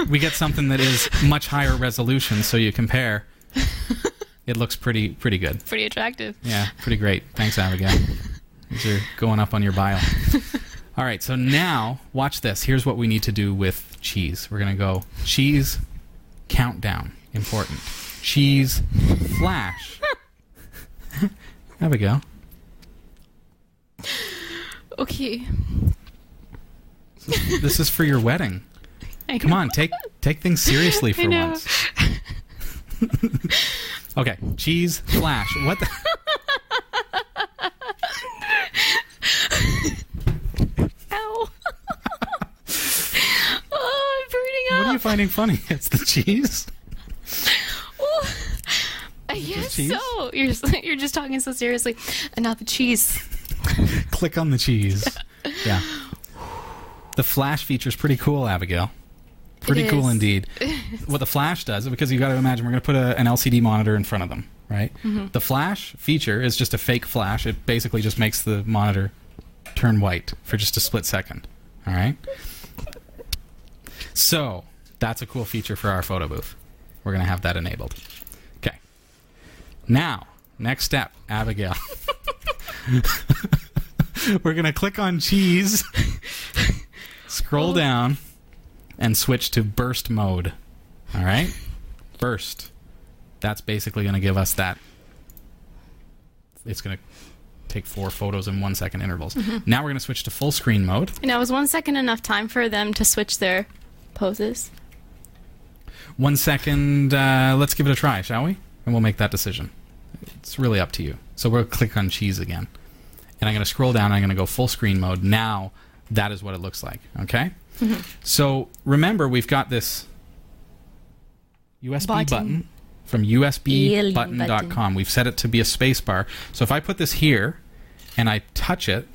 we get something that is much higher resolution. So you compare, it looks pretty pretty good. Pretty attractive. Yeah, pretty great. Thanks, Abigail. These are going up on your bio. All right, so now watch this. Here's what we need to do with cheese. We're going to go cheese countdown. Important. Cheese flash. there we go. Okay. This is for your wedding. Come on, take take things seriously for once. okay, cheese flash. What the? Ow. oh, I'm burning up. What are you finding funny? It's the cheese. Ooh. I guess cheese? so. You're you're just talking so seriously, and not the cheese. Click on the cheese. Yeah. The flash feature is pretty cool, Abigail. Pretty cool indeed. what the flash does, because you've got to imagine we're going to put a, an LCD monitor in front of them, right? Mm-hmm. The flash feature is just a fake flash. It basically just makes the monitor turn white for just a split second. All right? So, that's a cool feature for our photo booth. We're going to have that enabled. Okay. Now, next step, Abigail. We're going to click on cheese, scroll down, and switch to burst mode. All right? Burst. That's basically going to give us that. It's going to take four photos in one second intervals. Now we're going to switch to full screen mode. Now, was one second enough time for them to switch their poses? One second, uh, let's give it a try, shall we? And we'll make that decision. It's really up to you. So we'll click on cheese again. And I'm going to scroll down. And I'm going to go full screen mode. Now that is what it looks like. Okay? Mm-hmm. So remember, we've got this USB button, Button. from usbbutton.com. We've set it to be a spacebar. So if I put this here and I touch it,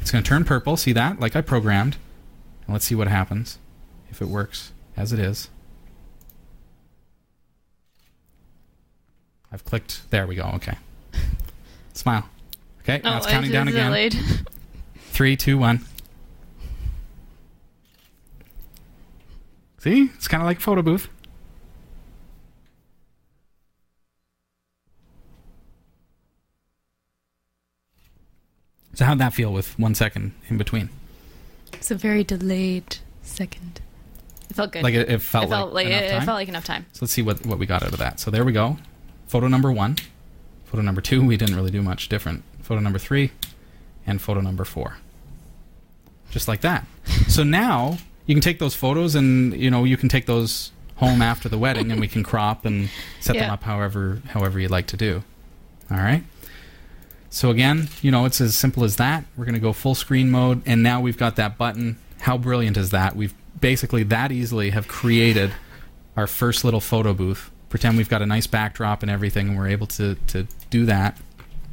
it's going to turn purple. See that? Like I programmed. And let's see what happens if it works as it is. I've clicked. There we go. Okay. Smile. Okay. now oh, it's counting down again. delayed. Three, two, one. See? It's kind of like a photo booth. So how'd that feel with one second in between? It's a very delayed second. It felt good. Like it, it felt it felt like, like, enough it, time? it felt like enough time. So let's see what, what we got out of that. So there we go. Photo number one. Photo number two, we didn't really do much different. Photo number three. And photo number four. Just like that. so now you can take those photos and, you know, you can take those home after the wedding and we can crop and set them up however however you'd like to do. All right? So again, you know, it's as simple as that. We're going to go full screen mode and now we've got that button. How brilliant is that? We've basically that easily have created our first little photo booth. Pretend we've got a nice backdrop and everything, and we're able to, to do that.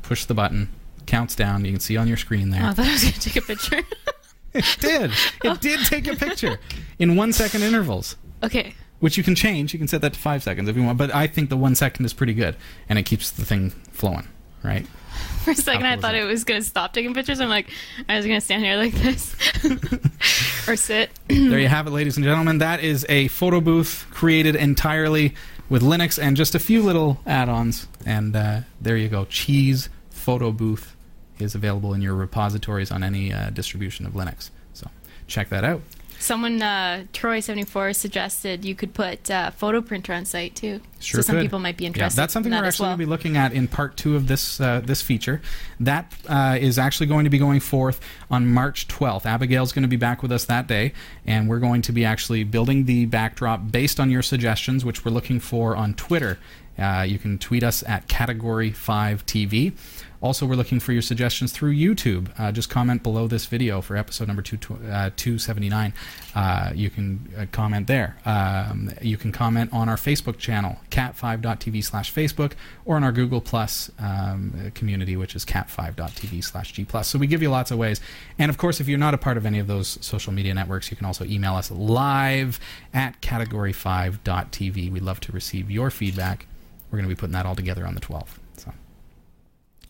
Push the button, counts down. You can see on your screen there. Oh, I thought I was going to take a picture. It did. It did take a picture in one second intervals, okay. which you can change. You can set that to five seconds if you want. But I think the one second is pretty good, and it keeps the thing flowing, right? For a second, How I thought is it was going to stop taking pictures. I'm like, I was going to stand here like this or sit. there you have it, ladies and gentlemen. That is a photo booth created entirely with Linux and just a few little add-ons. And uh, there you go. Cheese Photo Booth is available in your repositories on any uh, distribution of Linux. So check that out. Someone, uh, Troy74, suggested you could put uh, photo printer on site too. Sure so some could. people might be interested. Yeah, that's something in we're actually well. going to be looking at in part two of this uh, this feature. That uh, is actually going to be going forth on March 12th. Abigail's going to be back with us that day, and we're going to be actually building the backdrop based on your suggestions, which we're looking for on Twitter. Uh, you can tweet us at Category 5 TV. Also, we're looking for your suggestions through YouTube. Uh, just comment below this video for episode number two, uh, 279. Uh, you can uh, comment there. Um, you can comment on our Facebook channel, cat5.tv slash Facebook, or on our Google Plus um, community, which is cat5.tv slash G. So we give you lots of ways. And of course, if you're not a part of any of those social media networks, you can also email us live at category5.tv. We'd love to receive your feedback. We're going to be putting that all together on the 12th.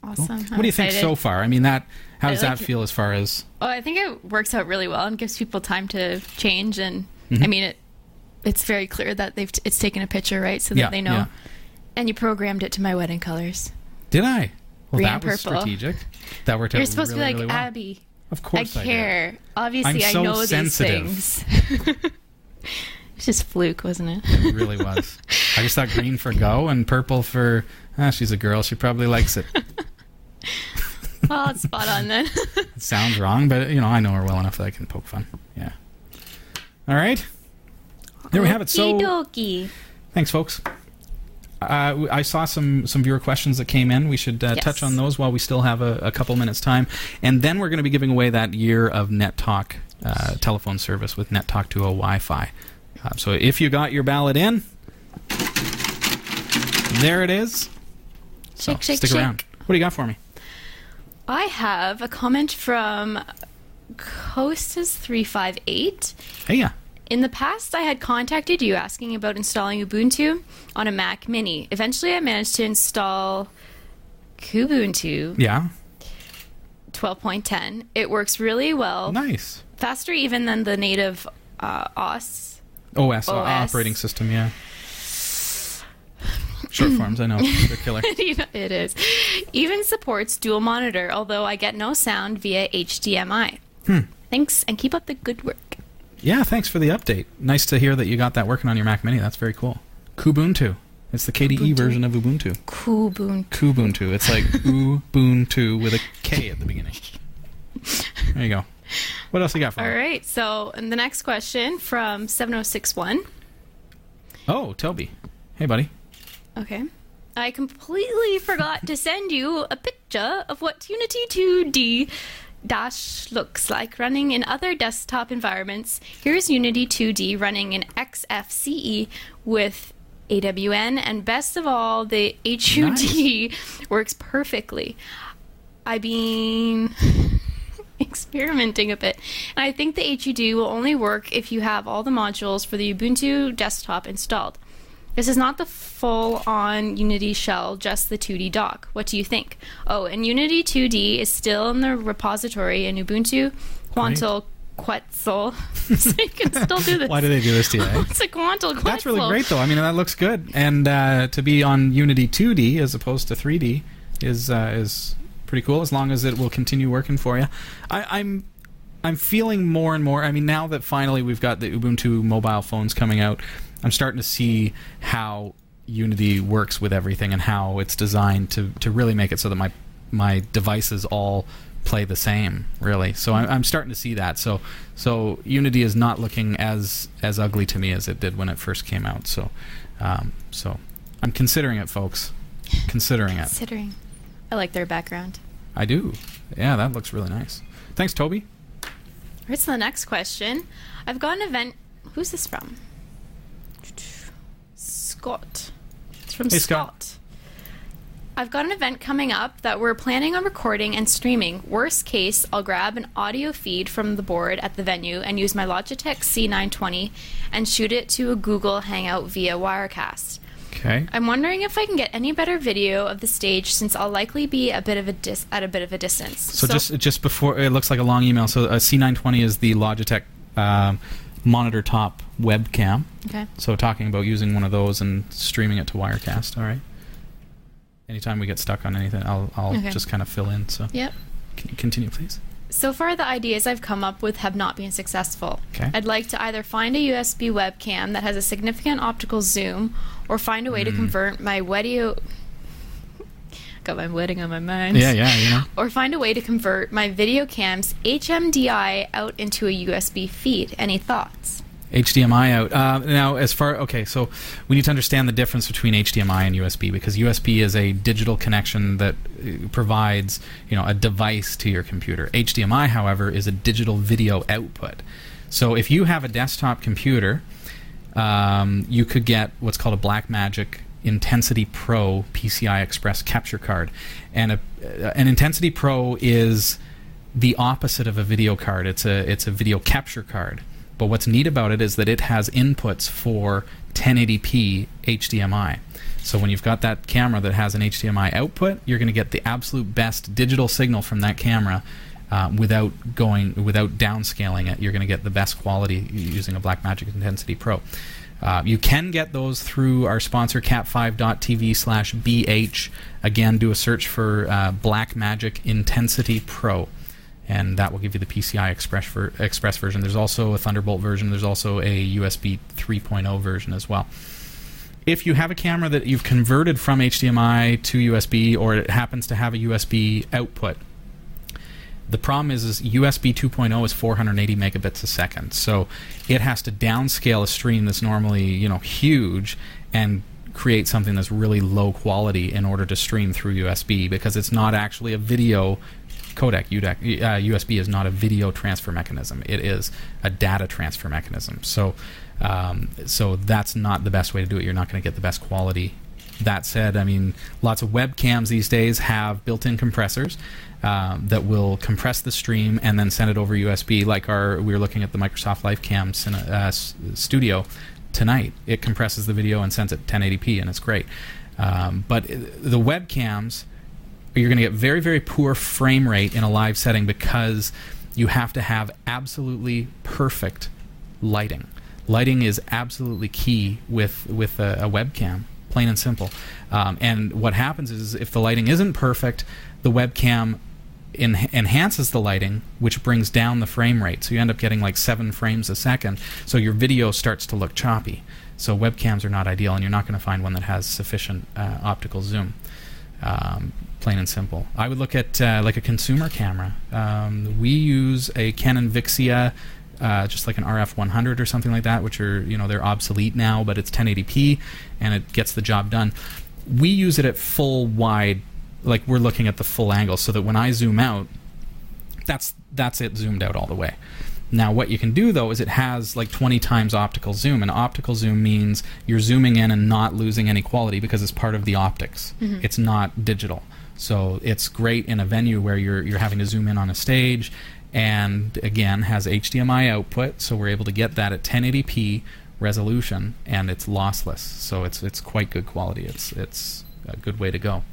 So. Awesome. What do you think so far? I mean, that how does like that feel as far as Well, I think it works out really well and gives people time to change. And Mm-hmm. I mean, it it's very clear that they've t- it's taken a picture, right, so that Yeah, they know. yeah. And you programmed it to my wedding colors. did I? Well, Green that was purple. strategic. That worked out You're supposed really, to be like really well. Abby. Of I course, I, did. care. Obviously, I'm I know sensitive. these things. it's just fluke, wasn't it? It really was. I just thought green for go and purple for. Ah, she's a girl. She probably likes it. well, it's spot on then. It sounds wrong, but you know I know her well enough that I can poke fun. Yeah. All right. There we have it. So Okey-dokey. Thanks, folks. Uh, I saw some some viewer questions that came in. We should uh, Yes. touch on those while we still have a, a couple minutes time, and then we're going to be giving away that year of Net Talk uh, telephone service with Net Talk 2.0 Wi-Fi. Uh, so if you got your ballot in, there it is. So Shake, shake, stick shake. around. What do you got for me? I have a comment from Costas358. Hey, yeah. In the past, I had contacted you asking about installing Ubuntu on a Mac Mini. Eventually, I managed to install Kubuntu Yeah. 12.10. It works really well, Nice. faster even than the native uh, OS. OS, OS. operating system, yeah. Short forms, I know. They're killer. it is. Even supports dual monitor, although I get no sound via HDMI. Hmm. Thanks, and keep up the good work. Yeah, thanks for the update. Nice to hear that you got that working on your Mac Mini. That's very cool. Kubuntu. It's the KDE Kubuntu. version of Ubuntu. Kubuntu. Kubuntu. It's like Ubuntu with a K at the beginning. There you go. What else you got for All me? right, so and the next question from 7061. Oh, Toby. Hey, buddy. Okay. I completely forgot to send you a picture of what Unity 2D Dash looks like running in other desktop environments. Here's Unity 2D running in XFCE with AWN, and best of all, the HUD works perfectly. I've been experimenting a bit, and I think the HUD will only work if you have all the modules for the Ubuntu desktop installed. This is not the full on Unity shell, just the 2D dock. What do you think? Oh, and Unity 2D is still in the repository in Ubuntu Quantal Quetzal. so you can still do this. Why do they do this to you? eh? It's a Quantal Quetzal. That's really great, though. I mean, that looks good. And uh, to be on Unity 2D as opposed to 3D is uh, is pretty cool. As long as it will continue working for you, I, I'm I'm feeling more and more. I mean, now that finally we've got the Ubuntu mobile phones coming out, I'm starting to see how Unity works with everything and how it's designed to to really make it so that my my devices all play the same really so I'm, I'm starting to see that so so unity is not looking as as ugly to me as it did when it first came out so um, so i'm considering it folks considering it Considering. I like their background. i do yeah that looks really nice thanks toby Right, so the next question. I've got an event. Who's this from? Scott. It's from Hey, Scott. Scott. I've got an event coming up that we're planning on recording and streaming. Worst case, I'll grab an audio feed from the board at the venue and use my Logitech C920 and shoot it to a Google Hangout via Wirecast. okay I'm wondering if I can get any better video of the stage since I'll likely be a bit of a dis- at a bit of a distance. so, just just before it looks like a long email so a c920 is the logitech um, monitor top webcam okay. So talking about using one of those and streaming it to Wirecast. All right. Anytime we get stuck on anything, I'll I'll Okay. just kind of fill in. So Yep. can you continue, please? So far, the ideas I've come up with have not been successful. Okay. I'd like to either find a USB webcam that has a significant optical zoom, or find a way Hmm. to convert my wedio. Got my wedding on my mind. Yeah, yeah, you know. Or find a way to convert my video cam's HMDI out into a USB feed. Any thoughts? HDMI out. Uh, now, as far okay, so we need to understand the difference between HDMI and USB because USB is a digital connection that uh, provides you know a device to your computer. HDMI, however, is a digital video output. So if you have a desktop computer, um, you could get what's called a Blackmagic Intensity Pro PCI Express capture card, and a, uh, an Intensity Pro is the opposite of a video card. It's a it's a video capture card. But what's neat about it is that it has inputs for 1080p HDMI. So when you've got that camera that has an HDMI output, you're going to get the absolute best digital signal from that camera uh, without going without downscaling it. You're going to get the best quality using a Blackmagic Intensity Pro. Uh, you can get those through our sponsor cat5.tv slash bh. Again, do a search for uh, Blackmagic Intensity Pro and that will give you the PCI Express ver- Express version. There's also a Thunderbolt version. There's also a USB 3.0 version as well. If you have a camera that you've converted from HDMI to USB, or it happens to have a USB output, the problem is, is USB 2.0 is 480 megabits a second, so it has to downscale a stream that's normally you know huge and create something that's really low quality in order to stream through USB because it's not actually a video codec. UDEC, uh, USB is not a video transfer mechanism; it is a data transfer mechanism. So, um, so that's not the best way to do it. You're not going to get the best quality that said, I mean, lots of webcams these days have built-in compressors um, that will compress the stream and then send it over USB. Like our, we were looking at the Microsoft LifeCam Cine- uh, Studio tonight. It compresses the video and sends it 1080p, and it's great. Um, but uh, the webcams, you're going to get very, very poor frame rate in a live setting because you have to have absolutely perfect lighting. Lighting is absolutely key with with a, a webcam, plain and simple. Um, and what happens is, if the lighting isn't perfect, the webcam en- enhances the lighting, which brings down the frame rate. So you end up getting like seven frames a second. So your video starts to look choppy. So webcams are not ideal, and you're not going to find one that has sufficient uh, optical zoom. Um, plain and simple. I would look at uh, like a consumer camera. Um, we use a Canon Vixia, uh, just like an HF 100 or something like that, which are you know they're obsolete now, but it's 1080p and it gets the job done. We use it at full wide, like we're looking at the full angle, so that when I zoom out, that's that's it zoomed out all the way. Now, what you can do though is it has like 20 times optical zoom, and optical zoom means you're zooming in and not losing any quality because it's part of the optics. It's not digital, so it's great in a venue where you're you're having to zoom in on a stage, and again has HDMI output, so we're able to get that at 1080p resolution, and it's lossless, so it's it's quite good quality. It's it's a good way to go.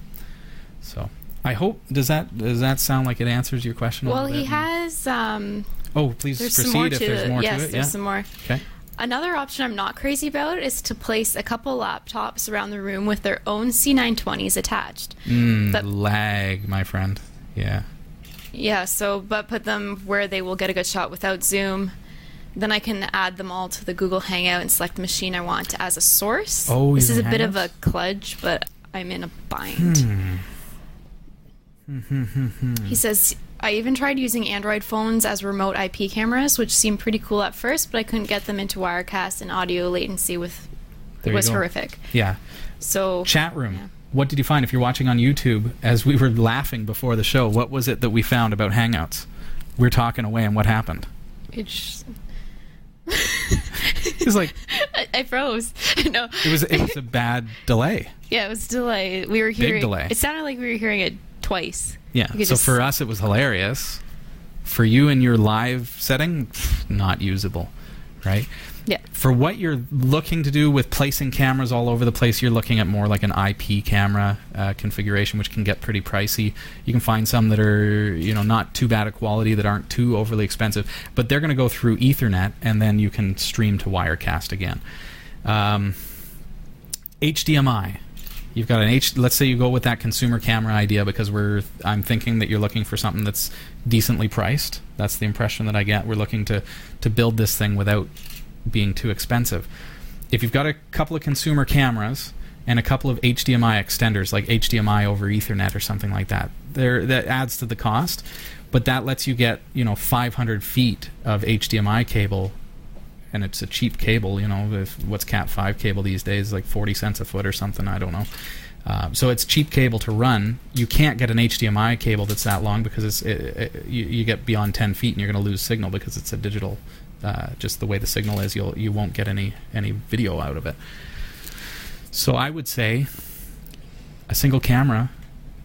So. I hope does that does that sound like it answers your question? Well, he has. Um, Oh, please proceed if there's more yes, to it. there's Yeah. some more. Okay. Another option I'm not crazy about is to place a couple laptops around the room with their own C920s attached. Mm, But- lag, my friend. Yeah. Yeah, so but put them where they will get a good shot without zoom. Then I can add them all to the Google Hangout and select the machine I want as a source. Oh, this is a bit of a kludge, but I'm in a bind. Hmm. Hmm, hmm, he says I even tried using Android phones as remote IP cameras, which seemed pretty cool at first, but I couldn't get them into Wirecast and audio latency with There was horrific. Yeah. So Chat room. Yeah. What did you find if you're watching on YouTube as we were laughing before the show? What was it that we found about Hangouts? We're talking away and what happened? it's It was like I, I froze. no. it was it was a bad delay. Yeah, it was delay. We were hearing big delay. It sounded like we were hearing it twice. Yeah. So just- for us it was hilarious. For you in your live setting, not usable, right? Yeah. For what you're looking to do with placing cameras all over the place, you're looking at more like an IP camera uh, configuration, which can get pretty pricey. You can find some that are, you know, not too bad a quality, that aren't too overly expensive, but they're going to go through Ethernet, and then you can stream to Wirecast again. Um, HDMI. You've got an H. Let's say you go with that consumer camera idea because we're. I'm thinking that you're looking for something that's decently priced. That's the impression that I get. We're looking to to build this thing without being too expensive. If you've got a couple of consumer cameras and a couple of HDMI extenders, like HDMI over Ethernet or something like that, there that adds to the cost. But that lets you get you know 500 feet of HDMI cable and it's a cheap cable. You know, if, what's Cat five cable these days? Like forty cents a foot or something. I don't know. Um, so it's cheap cable to run. You can't get an HDMI cable that's that long because it's it, it, you, you get beyond ten feet and you're going to lose signal because it's a digital. Uh, just the way the signal is, you'll you won't get any any video out of it. So I would say a single camera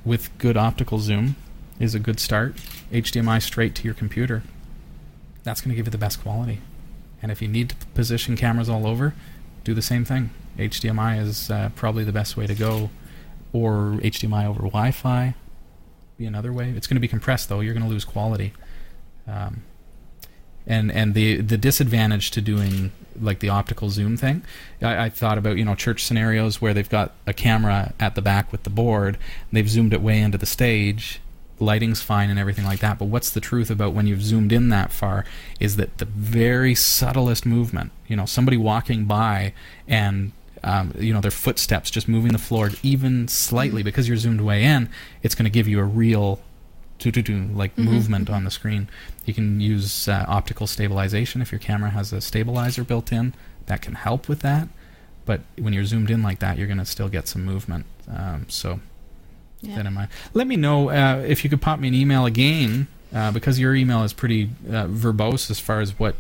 with good optical zoom is a good start. HDMI straight to your computer. That's going to give you the best quality. And if you need to position cameras all over, do the same thing. HDMI is uh, probably the best way to go, or HDMI over Wi-Fi be another way. It's going to be compressed though. You're going to lose quality. Um, and and the the disadvantage to doing like the optical zoom thing, I, I thought about you know church scenarios where they've got a camera at the back with the board, they've zoomed it way into the stage, lighting's fine and everything like that. But what's the truth about when you've zoomed in that far is that the very subtlest movement, you know, somebody walking by and um, you know their footsteps just moving the floor even slightly because you're zoomed way in, it's going to give you a real like movement on the screen. You can use uh, optical stabilization if your camera has a stabilizer built in. That can help with that. But when you're zoomed in like that, you're going to still get some movement. Um, so Yeah. that in mind. Let me know uh, if you could pop me an email again, uh, because your email is pretty uh, verbose as far as what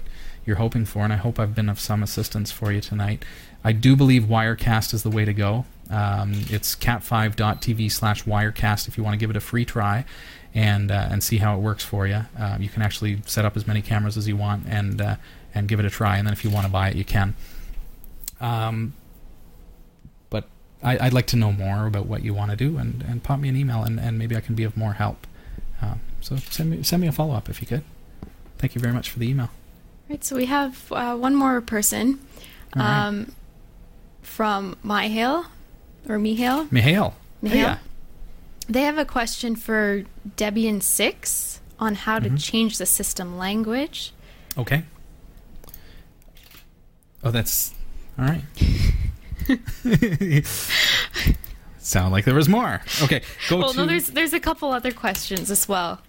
you're hoping for, and I hope I've been of some assistance for you tonight. I do believe Wirecast is the way to go. Um, it's cat5.tv slash Wirecast if you want to give it a free try and uh, and see how it works for you. Uh, you can actually set up as many cameras as you want and uh, and give it a try, and then if you want to buy it, you can. Um, I, I'd like to know more about what you want to do, and, and pop me an email, and, and maybe I can be of more help. Um, so send me send me a follow up if you could. Thank you very much for the email. Right, so we have uh, one more person All right. um, from Myhale or Mihail. Mihail. Mihail? Yeah. They have a question for Debian 6 on how Mm-hmm. to change the system language. Okay. Oh, that's all right. Sound like there was more. Okay, go Well, to. no, there's there's a couple other questions as well.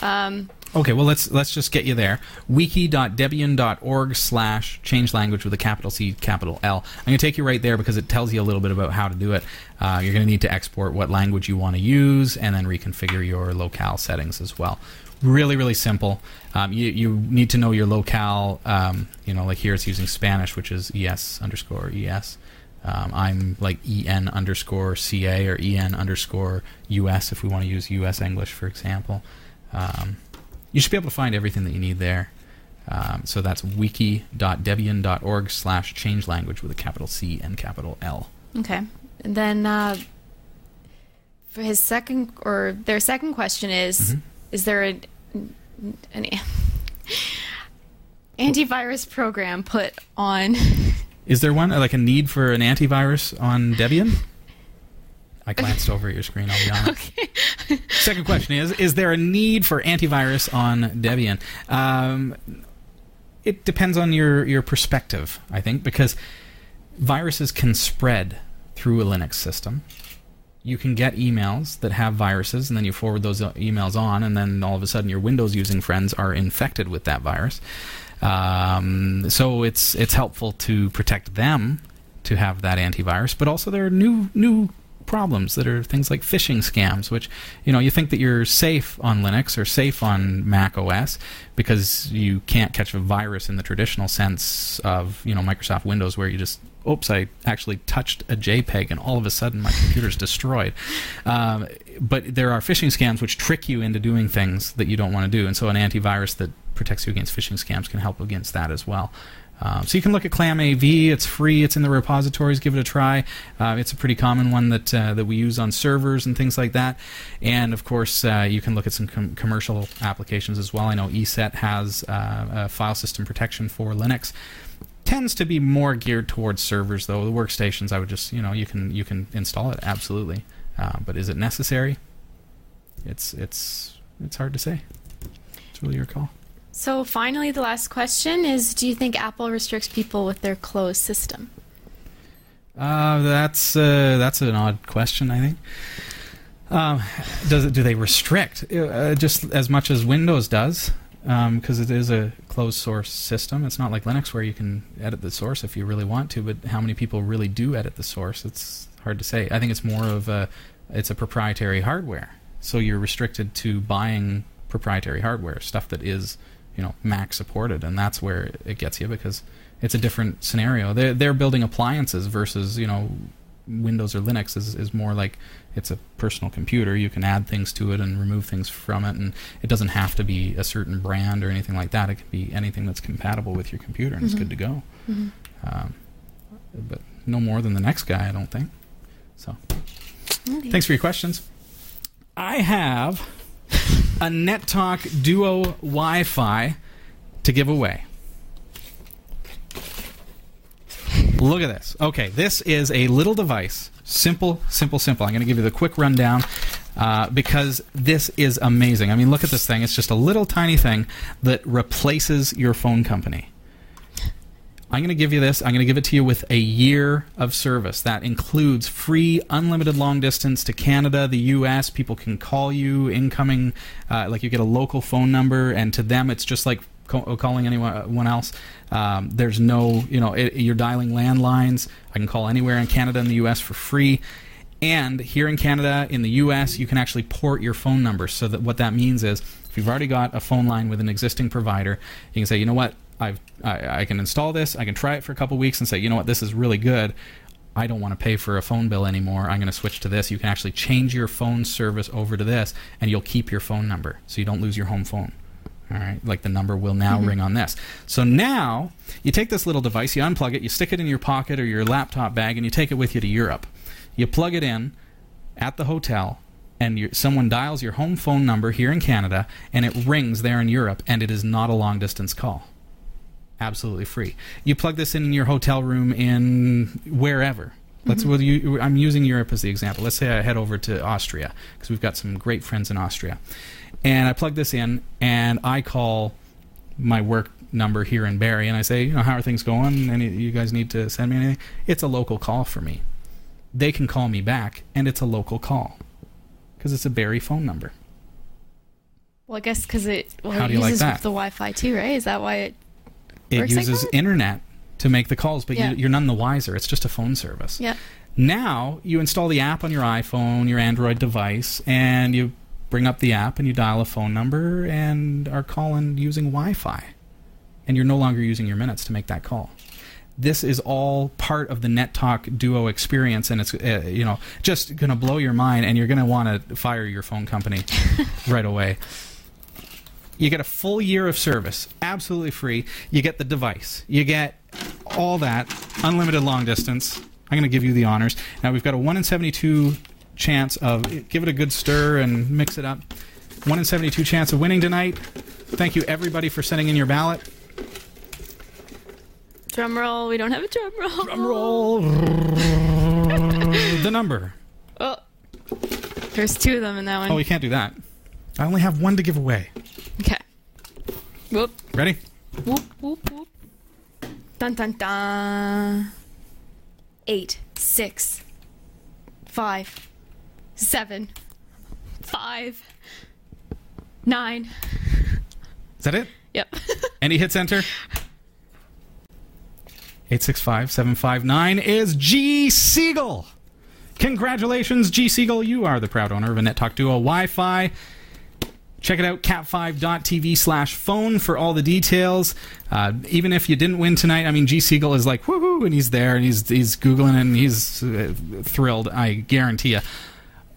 Um, Okay, well let's let's just get you there. wiki.debian.org slash change language with a capital C, capital L. I'm going to take you right there because it tells you a little bit about how to do it. Uh, you're going to need to export what language you want to use and then reconfigure your locale settings as well. Really, really simple. Um, you, you need to know your locale. Um, you know, like here it's using Spanish, which is ES underscore ES. Um, I'm like EN underscore CA or EN underscore US if we want to use US English, for example. Um, you should be able to find everything that you need there. Um, so that's wiki.debian.org slash change language with a capital C and capital L. okay. And then uh, for his second or their second question is Mm-hmm. is there a, an antivirus program put on Is there one, like a need for an antivirus on Debian? I glanced over at your screen. I'll be honest. Second question is: Is there a need for antivirus on Debian? Um, it depends on your your perspective, I think, because viruses can spread through a Linux system. You can get emails that have viruses, and then you forward those emails on, and then all of a sudden your Windows using friends are infected with that virus. Um, so it's it's helpful to protect them to have that antivirus, but also there are new new problems that are things like phishing scams, which you know you think that you're safe on Linux or safe on Mac OS because you can't catch a virus in the traditional sense of you know Microsoft Windows, where you just oops, I actually touched a JPEG and all of a sudden my computer's destroyed. Um, but there are phishing scams which trick you into doing things that you don't want to do, and so an antivirus that protects you against phishing scams can help against that as well. Um, so you can look at ClamAV. It's free. It's in the repositories. Give it a try. Uh, it's a pretty common one that uh, that we use on servers and things like that. And of course, uh, you can look at some com- commercial applications as well. I know ESET has uh, file system protection for Linux. Tends to be more geared towards servers, though. The workstations, I would just you know you can you can install it absolutely, uh, but is it necessary? It's it's it's hard to say. It's really your call. So finally, the last question is: Do you think Apple restricts people with their closed system? Uh, that's uh, that's an odd question. I think. Um, does it? Do they restrict uh, just as much as Windows does? Because um, it is a closed source system. It's not like Linux where you can edit the source if you really want to. But how many people really do edit the source? It's hard to say. I think it's more of a it's a proprietary hardware, so you're restricted to buying proprietary hardware stuff that is you know Mac supported, and that's where it gets you because it's a different scenario. They're they're building appliances versus you know Windows or Linux is is more like it's a personal computer. You can add things to it and remove things from it, and it doesn't have to be a certain brand or anything like that. It can be anything that's compatible with your computer, and mm-hmm. it's good to go. Mm-hmm. Um, but no more than the next guy, I don't think. So, okay. thanks for your questions. I have a NetTalk Duo Wi Fi to give away. Look at this. Okay, this is a little device. Simple, simple, simple. I'm going to give you the quick rundown uh, because this is amazing. I mean, look at this thing. It's just a little tiny thing that replaces your phone company. I'm going to give you this. I'm going to give it to you with a year of service. That includes free, unlimited long distance to Canada, the U.S. People can call you incoming, uh, like you get a local phone number, and to them it's just like calling anyone else. Um, there's no, you know, it, you're dialing landlines. I can call anywhere in Canada and the U.S. for free. And here in Canada, in the U.S., you can actually port your phone number. So that what that means is, if you've already got a phone line with an existing provider, you can say, you know what, I've, I, I can install this. I can try it for a couple weeks and say, you know what, this is really good. I don't want to pay for a phone bill anymore. I'm going to switch to this. You can actually change your phone service over to this, and you'll keep your phone number so you don't lose your home phone. All right, like the number will now mm-hmm. ring on this. So now you take this little device, you unplug it, you stick it in your pocket or your laptop bag, and you take it with you to Europe. You plug it in at the hotel, and someone dials your home phone number here in Canada, and it rings there in Europe, and it is not a long distance call absolutely free. You plug this in, in your hotel room in wherever. Let's. Mm-hmm. Well, you, I'm using Europe as the example. Let's say I head over to Austria because we've got some great friends in Austria, and I plug this in and I call my work number here in Barrie and I say, you know, how are things going? Any you guys need to send me anything? It's a local call for me. They can call me back, and it's a local call because it's a Barrie phone number. Well, I guess because it well, How it do you uses like that? the Wi-Fi too, right? Is that why it it uses like internet to make the calls, but yeah. you, are none the wiser. It's just a phone service. Yeah. Now you install the app on your iPhone, your Android device, and you bring up the app and you dial a phone number and are calling using Wi-Fi, and you're no longer using your minutes to make that call. This is all part of the NetTalk Duo experience, and it's uh, you know just going to blow your mind, and you're going to want to fire your phone company right away. You get a full year of service, absolutely free. You get the device. You get all that, unlimited long distance. I'm going to give you the honors. Now we've got a 1 in 72 chance of give it a good stir and mix it up. 1 in 72 chance of winning tonight. Thank you everybody for sending in your ballot. Drum roll. We don't have a drum roll. Drum roll. the number. Oh, There's two of them in that one. Oh, we can't do that. I only have one to give away. Okay. Whoop. Ready? Whoop, whoop, whoop. Dun, dun, dun. Eight, six, five, seven, five, nine. Is that it? Yep. And he hits enter. 865-759 is G Siegel. Congratulations, G Siegel. You are the proud owner of a Net Talk Duo Wi-Fi. Check it out, cat5.tv slash phone for all the details. Uh, even if you didn't win tonight, I mean, G Siegel is like, woohoo, and he's there, and he's, he's Googling, and he's uh, thrilled, I guarantee you.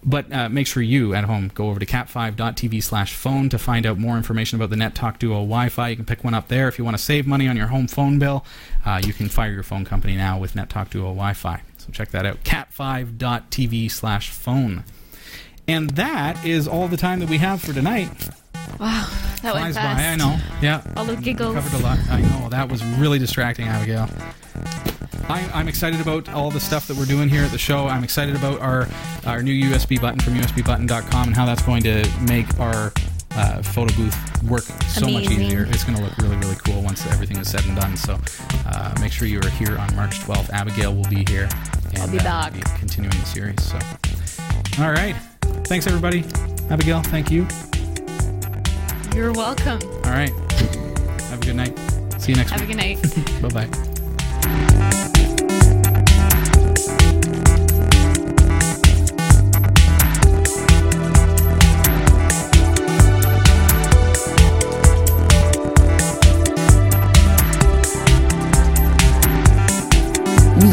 But uh, make sure you at home go over to cat5.tv slash phone to find out more information about the NetTalk Duo Wi Fi. You can pick one up there. If you want to save money on your home phone bill, uh, you can fire your phone company now with NetTalk Duo Wi Fi. So check that out cat5.tv slash phone. And that is all the time that we have for tonight. wow. That Flies went fast. by, I know. Yeah. All the giggles. Covered a lot. I know. That was really distracting, Abigail. I, I'm excited about all the stuff that we're doing here at the show. I'm excited about our our new USB button from USBButton.com and how that's going to make our uh, photo booth work so much easier. It's going to look really, really cool once everything is said and done. So uh, make sure you are here on March 12th. Abigail will be here. And, I'll be uh, back. we'll be continuing the series. So, all right. Thanks, everybody. Abigail, thank you. You're welcome. All right. Have a good night. See you next time. Have a good night. Bye bye.